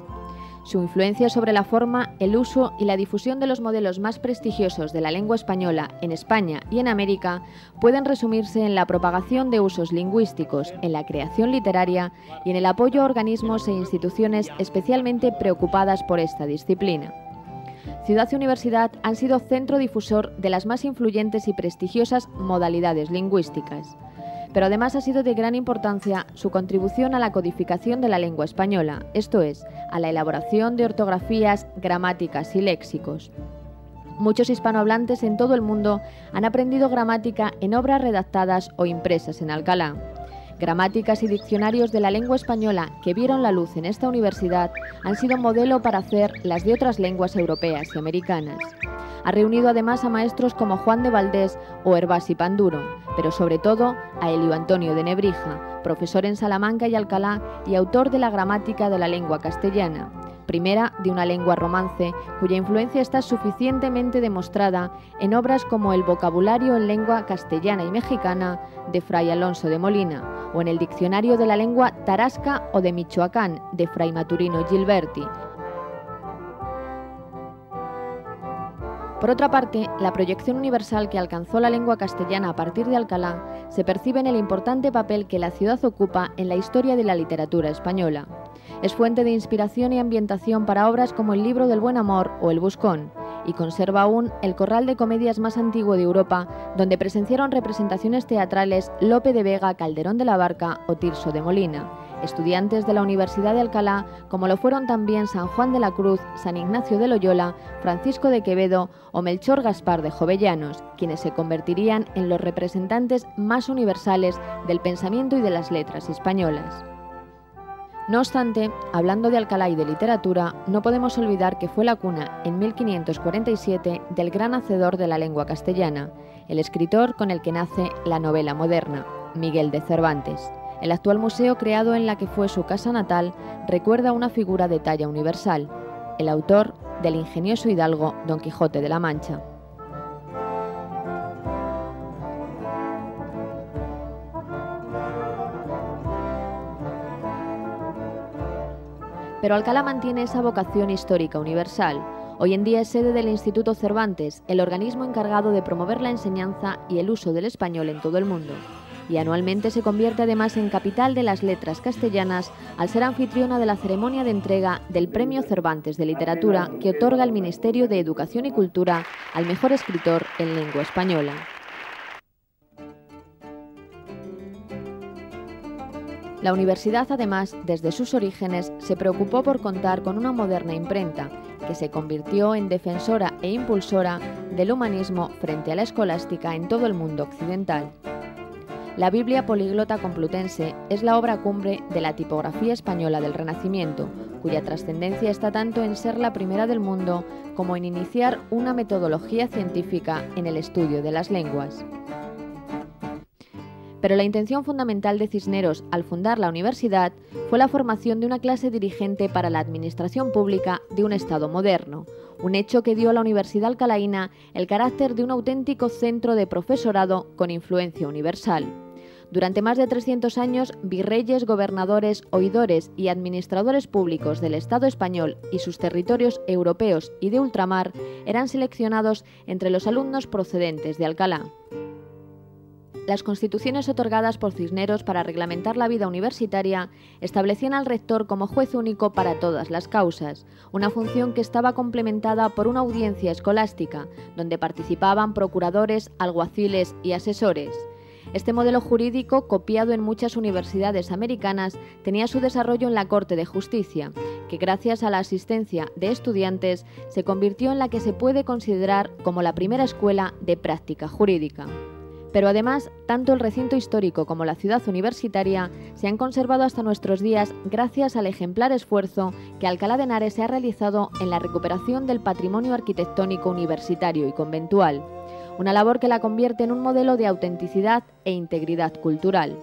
Su influencia sobre la forma, el uso y la difusión de los modelos más prestigiosos de la lengua española en España y en América pueden resumirse en la propagación de usos lingüísticos, en la creación literaria y en el apoyo a organismos e instituciones especialmente preocupadas por esta disciplina. Ciudad y universidad han sido centro difusor de las más influyentes y prestigiosas modalidades lingüísticas pero además ha sido de gran importancia su contribución a la codificación de la lengua española, esto es, a la elaboración de ortografías, gramáticas y léxicos. Muchos hispanohablantes en todo el mundo han aprendido gramática en obras redactadas o impresas en Alcalá. Gramáticas y diccionarios de la lengua española que vieron la luz en esta universidad han sido modelo para hacer las de otras lenguas europeas y americanas. Ha reunido además a maestros como Juan de Valdés o Herbasi Panduro, pero sobre todo a Elio Antonio de Nebrija, profesor en Salamanca y Alcalá y autor de la gramática de la lengua castellana primera de una lengua romance cuya influencia está suficientemente demostrada en obras como El vocabulario en lengua castellana y mexicana de Fray Alonso de Molina o en el Diccionario de la lengua tarasca o de Michoacán de Fray Maturino Gilberti. Por otra parte, la proyección universal que alcanzó la lengua castellana a partir de Alcalá se percibe en el importante papel que la ciudad ocupa en la historia de la literatura española. Es fuente de inspiración y ambientación para obras como El libro del buen amor o El buscón, y conserva aún el corral de comedias más antiguo de Europa, donde presenciaron representaciones teatrales Lope de Vega, Calderón de la Barca o Tirso de Molina, estudiantes de la Universidad de Alcalá, como lo fueron también San Juan de la Cruz, San Ignacio de Loyola, Francisco de Quevedo o Melchor Gaspar de Jovellanos, quienes se convertirían en los representantes más universales del pensamiento y de las letras españolas. No obstante, hablando de Alcalá y de literatura, no podemos olvidar que fue la cuna, en 1547, del gran hacedor de la lengua castellana, el escritor con el que nace la novela moderna, Miguel de Cervantes. El actual museo creado en la que fue su casa natal recuerda una figura de talla universal, el autor del ingenioso hidalgo Don Quijote de la Mancha. Pero Alcalá mantiene esa vocación histórica universal. Hoy en día es sede del Instituto Cervantes, el organismo encargado de promover la enseñanza y el uso del español en todo el mundo. Y anualmente se convierte además en capital de las letras castellanas al ser anfitriona de la ceremonia de entrega del Premio Cervantes de Literatura que otorga el Ministerio de Educación y Cultura al mejor escritor en lengua española. La universidad, además, desde sus orígenes, se preocupó por contar con una moderna imprenta, que se convirtió en defensora e impulsora del humanismo frente a la escolástica en todo el mundo occidental. La Biblia Políglota Complutense es la obra cumbre de la tipografía española del Renacimiento, cuya trascendencia está tanto en ser la primera del mundo como en iniciar una metodología científica en el estudio de las lenguas. Pero la intención fundamental de Cisneros al fundar la universidad fue la formación de una clase dirigente para la administración pública de un Estado moderno, un hecho que dio a la Universidad Alcalaína el carácter de un auténtico centro de profesorado con influencia universal. Durante más de 300 años, virreyes, gobernadores, oidores y administradores públicos del Estado español y sus territorios europeos y de ultramar eran seleccionados entre los alumnos procedentes de Alcalá. Las constituciones otorgadas por Cisneros para reglamentar la vida universitaria establecían al rector como juez único para todas las causas, una función que estaba complementada por una audiencia escolástica, donde participaban procuradores, alguaciles y asesores. Este modelo jurídico, copiado en muchas universidades americanas, tenía su desarrollo en la Corte de Justicia, que gracias a la asistencia de estudiantes se convirtió en la que se puede considerar como la primera escuela de práctica jurídica. Pero además, tanto el recinto histórico como la ciudad universitaria se han conservado hasta nuestros días gracias al ejemplar esfuerzo que Alcalá de Henares se ha realizado en la recuperación del patrimonio arquitectónico universitario y conventual, una labor que la convierte en un modelo de autenticidad e integridad cultural.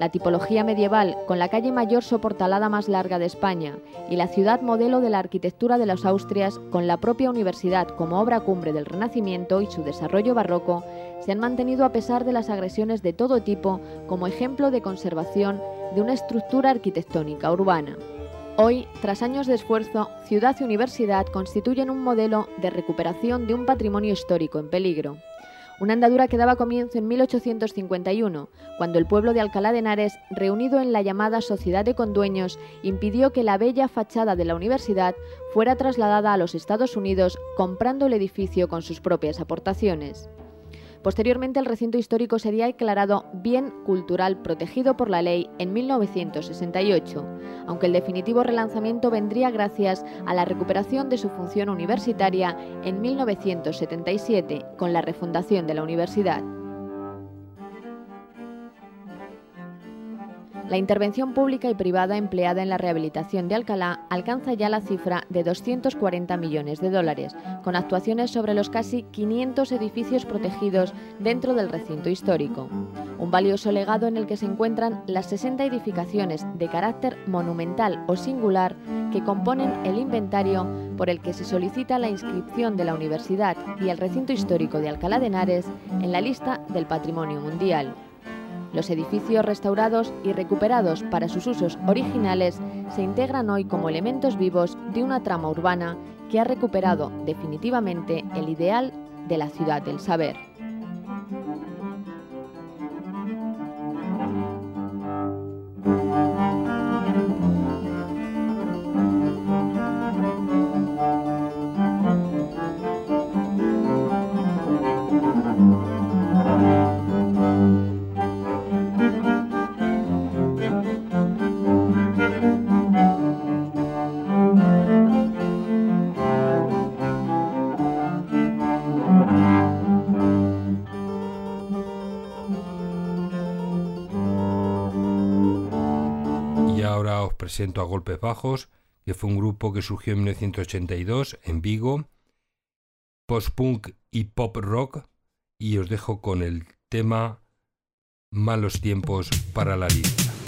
La tipología medieval con la calle mayor soportalada más larga de España y la ciudad modelo de la arquitectura de los Austrias con la propia universidad como obra cumbre del Renacimiento y su desarrollo barroco se han mantenido a pesar de las agresiones de todo tipo como ejemplo de conservación de una estructura arquitectónica urbana. Hoy, tras años de esfuerzo, ciudad y universidad constituyen un modelo de recuperación de un patrimonio histórico en peligro. Una andadura que daba comienzo en 1851, cuando el pueblo de Alcalá de Henares, reunido en la llamada Sociedad de Condueños, impidió que la bella fachada de la universidad fuera trasladada a los Estados Unidos comprando el edificio con sus propias aportaciones. Posteriormente, el recinto histórico sería declarado bien cultural protegido por la ley en 1968, aunque el definitivo relanzamiento vendría gracias a la recuperación de su función universitaria en 1977 con la refundación de la universidad. La intervención pública y privada empleada en la rehabilitación de Alcalá alcanza ya la cifra de 240 millones de dólares, con actuaciones sobre los casi 500 edificios protegidos dentro del recinto histórico. Un valioso legado en el que se encuentran las 60 edificaciones de carácter monumental o singular que componen el inventario por el que se solicita la inscripción de la universidad y el recinto histórico de Alcalá de Henares en la lista del Patrimonio Mundial. Los edificios restaurados y recuperados para sus usos originales se integran hoy como elementos vivos de una trama urbana que ha recuperado definitivamente el ideal de la ciudad del saber. Ahora os presento a Golpes Bajos, que fue un grupo que surgió en 1982 en Vigo, post-punk y pop rock, y os dejo con el tema Malos tiempos para la lírica.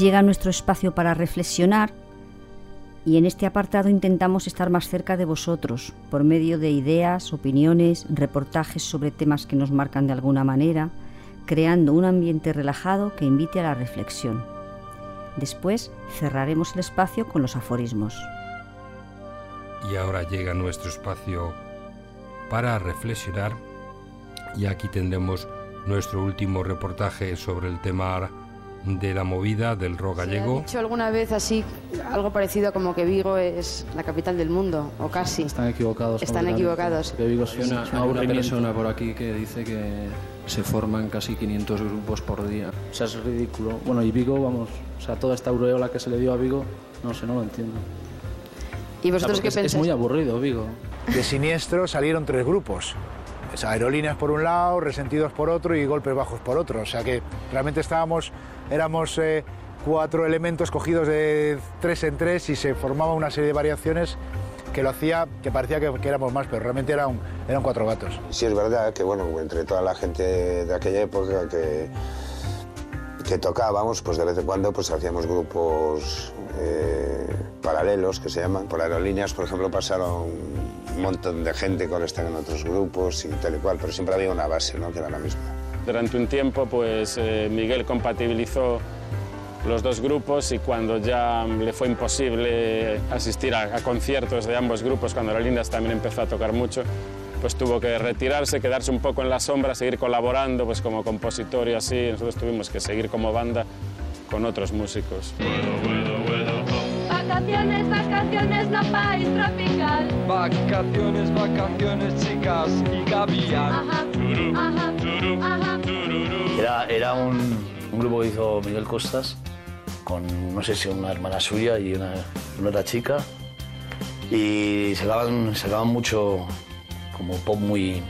Llega nuestro espacio para reflexionar y en este apartado intentamos estar más cerca de vosotros por medio de ideas, opiniones, reportajes sobre temas que nos marcan de alguna manera, creando un ambiente relajado que invite a la reflexión. Después cerraremos el espacio con los aforismos. Y ahora llega nuestro espacio para reflexionar y aquí tendremos nuestro último reportaje sobre el tema de la movida del rock gallego. He dicho alguna vez así algo parecido como que Vigo es la capital del mundo, o casi. Están equivocados. Están equivocados. Que Vigo es una, una persona por aquí que dice que se forman casi 500 grupos por día. O sea, es ridículo. Bueno, y Vigo, vamos, o sea, toda esta aureola que se le dio a Vigo, no sé, no lo entiendo. ¿Y vosotros O sea, qué pensáis? Es muy aburrido, Vigo. De Siniestro salieron tres grupos. Sea, aerolíneas por un lado, resentidos por otro y golpes bajos por otro. O sea que realmente estábamos, éramos eh, cuatro elementos cogidos de tres en tres y se formaba una serie de variaciones que lo hacía, que parecía que, que éramos más, pero realmente eran, eran cuatro gatos. Sí es verdad que bueno, entre toda la gente de aquella época que, que tocábamos, pues de vez en cuando pues hacíamos grupos eh, paralelos que se llaman. Por aerolíneas, por ejemplo, pasaron un montón de gente que ahora en otros grupos y tal y cual, pero siempre había una base, ¿no? Que era la misma. Durante un tiempo, pues eh, Miguel compatibilizó los dos grupos y cuando ya le fue imposible asistir a, a conciertos de ambos grupos, cuando Aerolíneas también empezó a tocar mucho, pues tuvo que retirarse, quedarse un poco en la sombra, seguir colaborando pues como compositor y así. Nosotros tuvimos que seguir como banda con otros músicos. Vacaciones, vacaciones, no país tropical. Vacaciones, vacaciones, chicas y Gavián. Era, era un, un grupo que hizo Miguel Costas con, no sé si una hermana suya y una, una otra chica. Y sacaban, sacaban mucho como pop muy,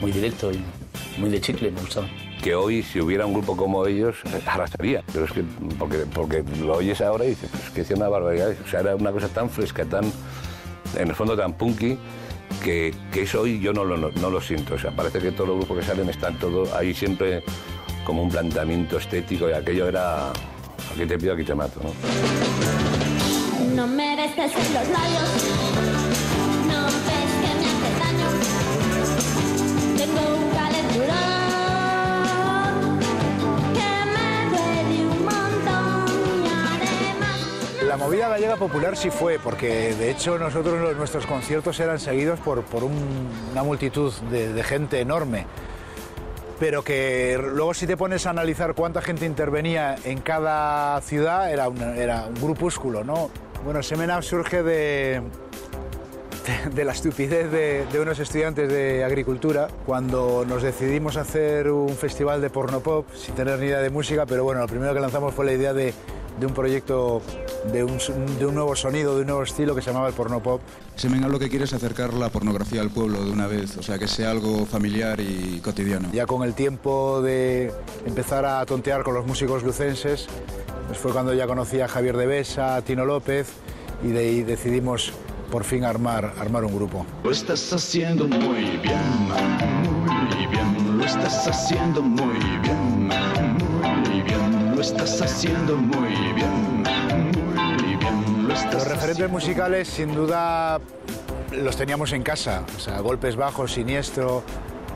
muy directo y muy de chicle, me gustaba. Que hoy si hubiera un grupo como ellos arrasaría. Pero es que porque, porque lo oyes ahora y dices, "Pues es que es una barbaridad. O sea, era una cosa tan fresca, tan, en el fondo tan punky, que, que eso hoy yo no lo, no, lo siento. O sea, parece que todos los grupos que salen están todos ahí siempre como un planteamiento estético y aquello era, aquí te pido, aquí te mato. ¿no? No me beses en los labios. La movida gallega popular sí fue, porque de hecho nosotros nuestros conciertos eran seguidos por, por un- una multitud de, de gente enorme. Pero que luego si te pones a analizar cuánta gente intervenía en cada ciudad, era, una- era un grupúsculo, ¿no? Bueno, Semenab surge de, de, de la estupidez de, de unos estudiantes de agricultura cuando nos decidimos hacer un festival de porno pop sin tener ni idea de música, pero bueno, lo primero que lanzamos fue la idea de, de un proyecto de un, de un nuevo sonido, de un nuevo estilo que se llamaba el porno pop. Semenal lo que quiere es acercar la pornografía al pueblo de una vez, o sea, que sea algo familiar y cotidiano. Ya con el tiempo de empezar a tontear con los músicos lucenses, pues fue cuando ya conocí a Javier de Besa, a Tino López y de ahí decidimos por fin armar, armar un grupo. Lo estás haciendo muy bien, muy bien. Lo estás haciendo muy bien, muy bien. Estás haciendo muy bien, muy bien. Lo estás Los referentes musicales sin duda los teníamos en casa, o sea, golpes bajos, siniestro,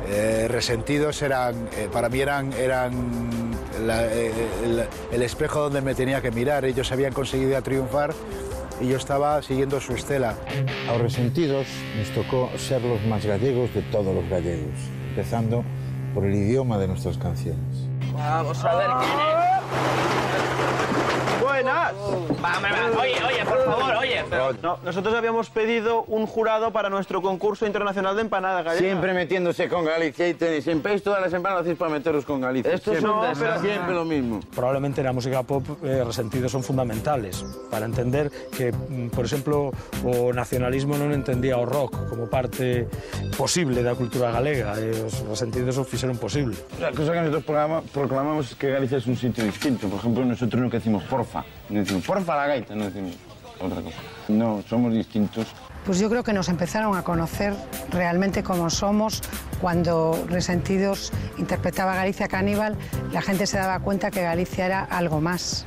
eh, resentidos eran, eh, para mí eran, eran la- eh, el, el espejo donde me tenía que mirar. Ellos habían conseguido ya triunfar y yo estaba siguiendo su estela. A los resentidos nos tocó ser los más gallegos de todos los gallegos, empezando por el idioma de nuestras canciones. Vamos a ver quién es. Buenas. Oye, oye, por favor, oye. No, nosotros habíamos pedido un jurado para nuestro concurso internacional de empanadas gallegas. Siempre metiéndose con Galicia y tenéis en país todas las empanadas hacéis para meteros con Galicia. Esto es siempre, un desastre. siempre lo mismo. Probablemente na música pop eh, resentidos son fundamentales para entender que, mm, por exemplo, o nacionalismo non entendía o rock como parte posible da cultura galega e os resentidos o fixeron posible. La cosa que nosotros proclamamos es que Galicia es un sitio distinto. Por ejemplo, nosotros nunca decimos porfa. No decimos porfa la gaita, no decimos otra cosa. No, somos distintos. Pues yo creo que nos empezaron a conocer realmente como somos cuando Resentidos interpretaba Galicia Caníbal, la gente se daba cuenta que Galicia era algo más.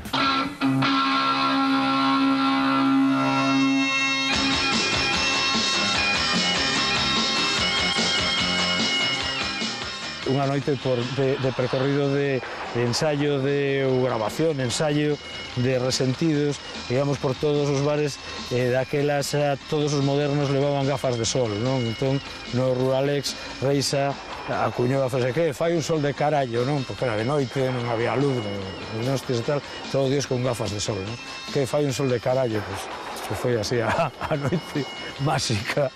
unha noite por, de, de percorrido de, de ensayo de ou grabación, ensayo de resentidos, digamos por todos os bares eh, daquelas a todos os modernos levaban gafas de sol, non? Entón no Ruralex Reisa acuñou a frase que fai un sol de carallo, non? Porque era de noite, non había luz, non, non e tal, todo dios con gafas de sol, non? Que fai un sol de carallo, pois pues, que foi así a, a noite máxica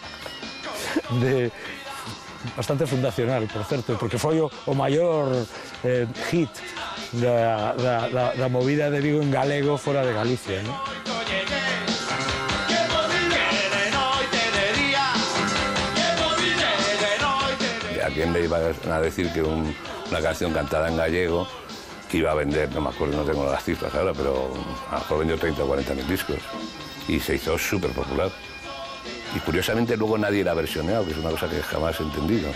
de, bastante fundacional, por certo, porque foi o, o maior eh, hit da, da, da, da movida de Vigo en galego fora de Galicia, non? ¿A quién le iba a decir que un- una canción cantada en gallego que iba a vender, no me acuerdo, no tengo las cifras ahora, pero a lo mejor vendió 30 o 40 mil discos y se hizo súper popular. Y curiosamente luego nadie la ha versioneado, que es una cosa que jamás he entendido.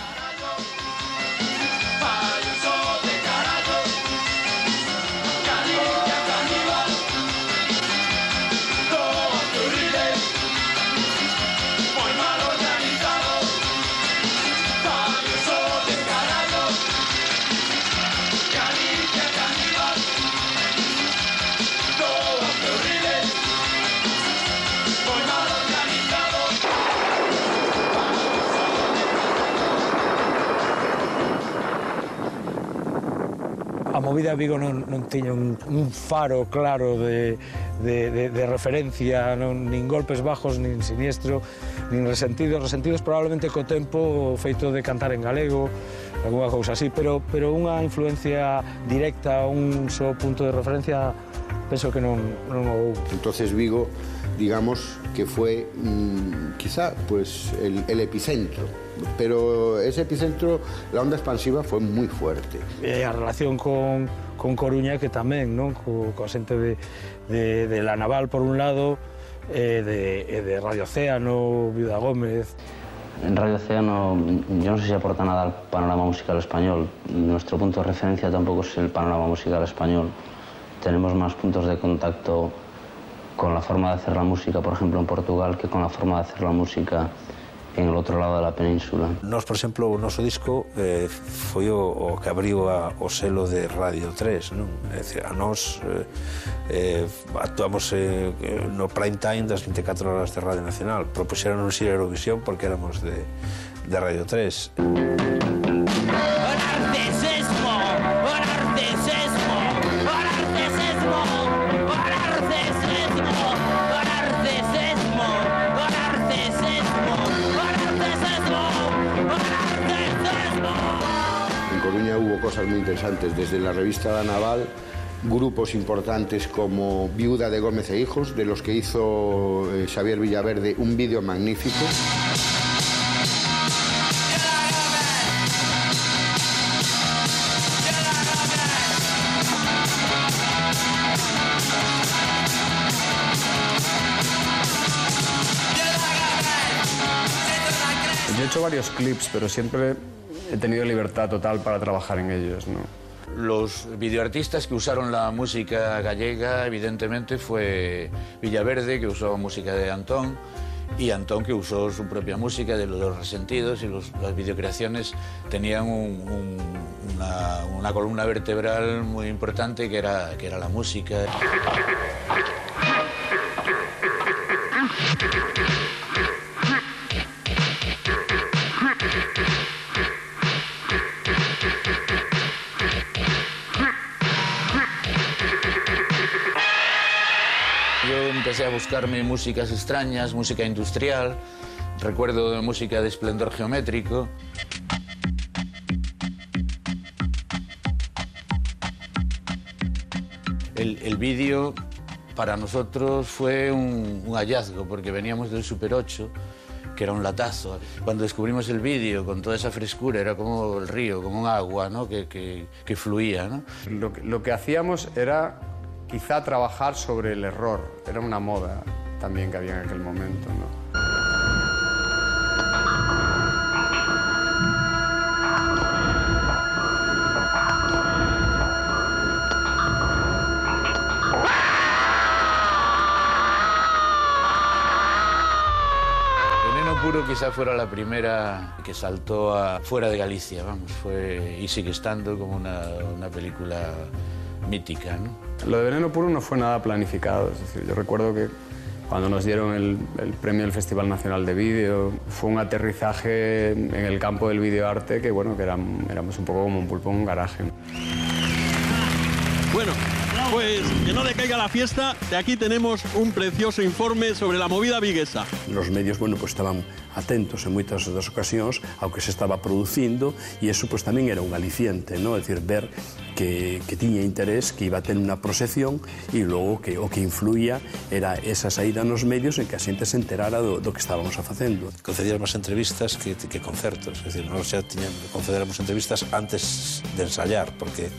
movida de Vigo non, non tiña un, un faro claro de, de, de, de referencia, non, nin golpes bajos, nin siniestro, nin resentidos, resentidos probablemente co tempo feito de cantar en galego, alguna cousa así, pero, pero unha influencia directa, un só punto de referencia penso que non, non o houve. Entonces Vigo, digamos que fue mm, quizá pues el, el epicentro, pero ese epicentro, la onda expansiva fue muy fuerte. E a relación con, con Coruña que tamén, non? Co, coa xente de, de, de la Naval por un lado, e de, e de Radio Océano, Viuda Gómez. En Radio Océano yo no sé si aporta nada al panorama musical español. Nuestro punto de referencia tampoco es el panorama musical español. tenemos más puntos de contacto con la forma de hacer la música, por ejemplo, en Portugal, que con la forma de hacer la música en el outro lado da península. Nos, por exemplo, o noso disco eh, foi o, o que abriu a, o selo de Radio 3, non? É dicir, a nós eh, eh, actuamos eh, no prime time das 24 horas de Radio Nacional. Propuxeron ir a Eurovisión porque éramos de, de Radio 3. Música muy interesantes, desde la revista La Naval, grupos importantes como Viuda de Gómez e Hijos, de los que hizo eh, Xavier Villaverde un vídeo magnífico. Yo he hecho varios clips, pero siempre he tenido libertad total para trabajar en ellos, ¿no? Los videoartistas que usaron la música gallega, evidentemente, fue Villaverde, que usó música de Antón, y Antón, que usó su propia música de los resentidos, y los- las videocreaciones tenían un- un- una, una columna vertebral muy importante, que era, que era la música. *laughs* empecé a buscarme músicas extrañas, música industrial, recuerdo de música de esplendor geométrico. El, el vídeo para nosotros fue un, un hallazgo porque veníamos del Super 8 que era un latazo. Cuando descubrimos el vídeo con toda esa frescura, era como el río, como un agua ¿no? que, que- que fluía. ¿no? Lo, lo que hacíamos era quizá trabajar sobre el error. Era una moda también que había en aquel momento, ¿no? Puro quizá fuera la primera que saltó a fuera de Galicia, vamos, fue y sigue estando como una, una película mítica, ¿no? Lo de Veneno Puro no fue nada planificado. Es decir, yo recuerdo que cuando nos dieron el, premio del Festival Nacional de Vídeo, fue un aterrizaje en el campo del videoarte que, bueno, que éramos un poco como un pulpo en un garaje. Bueno, pues que no le caiga la fiesta, de aquí tenemos un precioso informe sobre la movida viguesa. Los medios, bueno, pues estaban atentos en moitas das ocasións ao que se estaba producindo e eso pues tamén era un aliciente, ¿no? É dicir, ver que, que tiña interés, que iba a ter unha proxección e logo que o que influía era esa saída nos medios en que a xente se enterara do, do que estábamos a facendo. concedíamos entrevistas que, que concertos. Es decir, nós xa tiñan, concedéramos entrevistas antes de ensayar, porque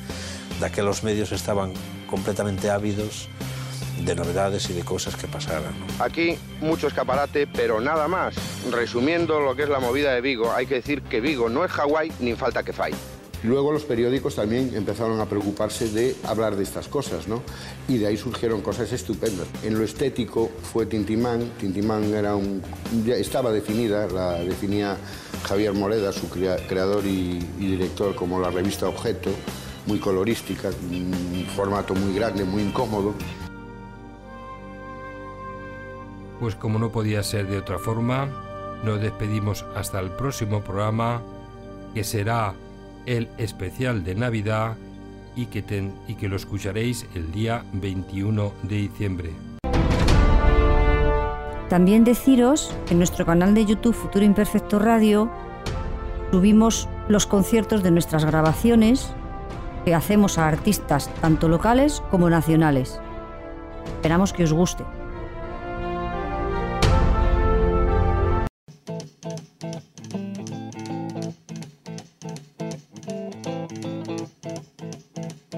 daquelos medios estaban completamente ávidos de novedades y de cosas que pasaran. ¿no? Aquí mucho escaparate, pero nada más. Resumiendo lo que es la movida de Vigo, hay que decir que Vigo no es Hawái ni falta que fai. Luego los periódicos también empezaron a preocuparse de hablar de estas cosas, ¿no? Y de ahí surgieron cosas estupendas. En lo estético fue Tintimán. Tintimán era un, ya estaba definida, la definía Javier Moreda, su crea- creador y, y director, como la revista Objeto, muy colorística, un formato muy grande, muy incómodo. Pues como no podía ser de otra forma, nos despedimos hasta el próximo programa, que será el especial de Navidad y que, ten- y que lo escucharéis el día 21 de diciembre. También deciros que en nuestro canal de YouTube Futuro Imperfecto Radio subimos los conciertos de nuestras grabaciones que hacemos a artistas tanto locales como nacionales. Esperamos que os guste.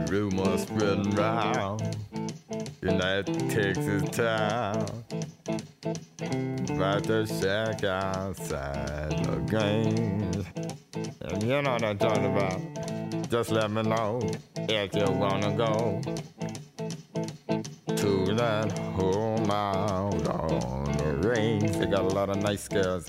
Rumors spreading round shack outside the games. You know what I'm talking about. Just let me know if you wanna go to that home out on the range. They got a lot of nice girls.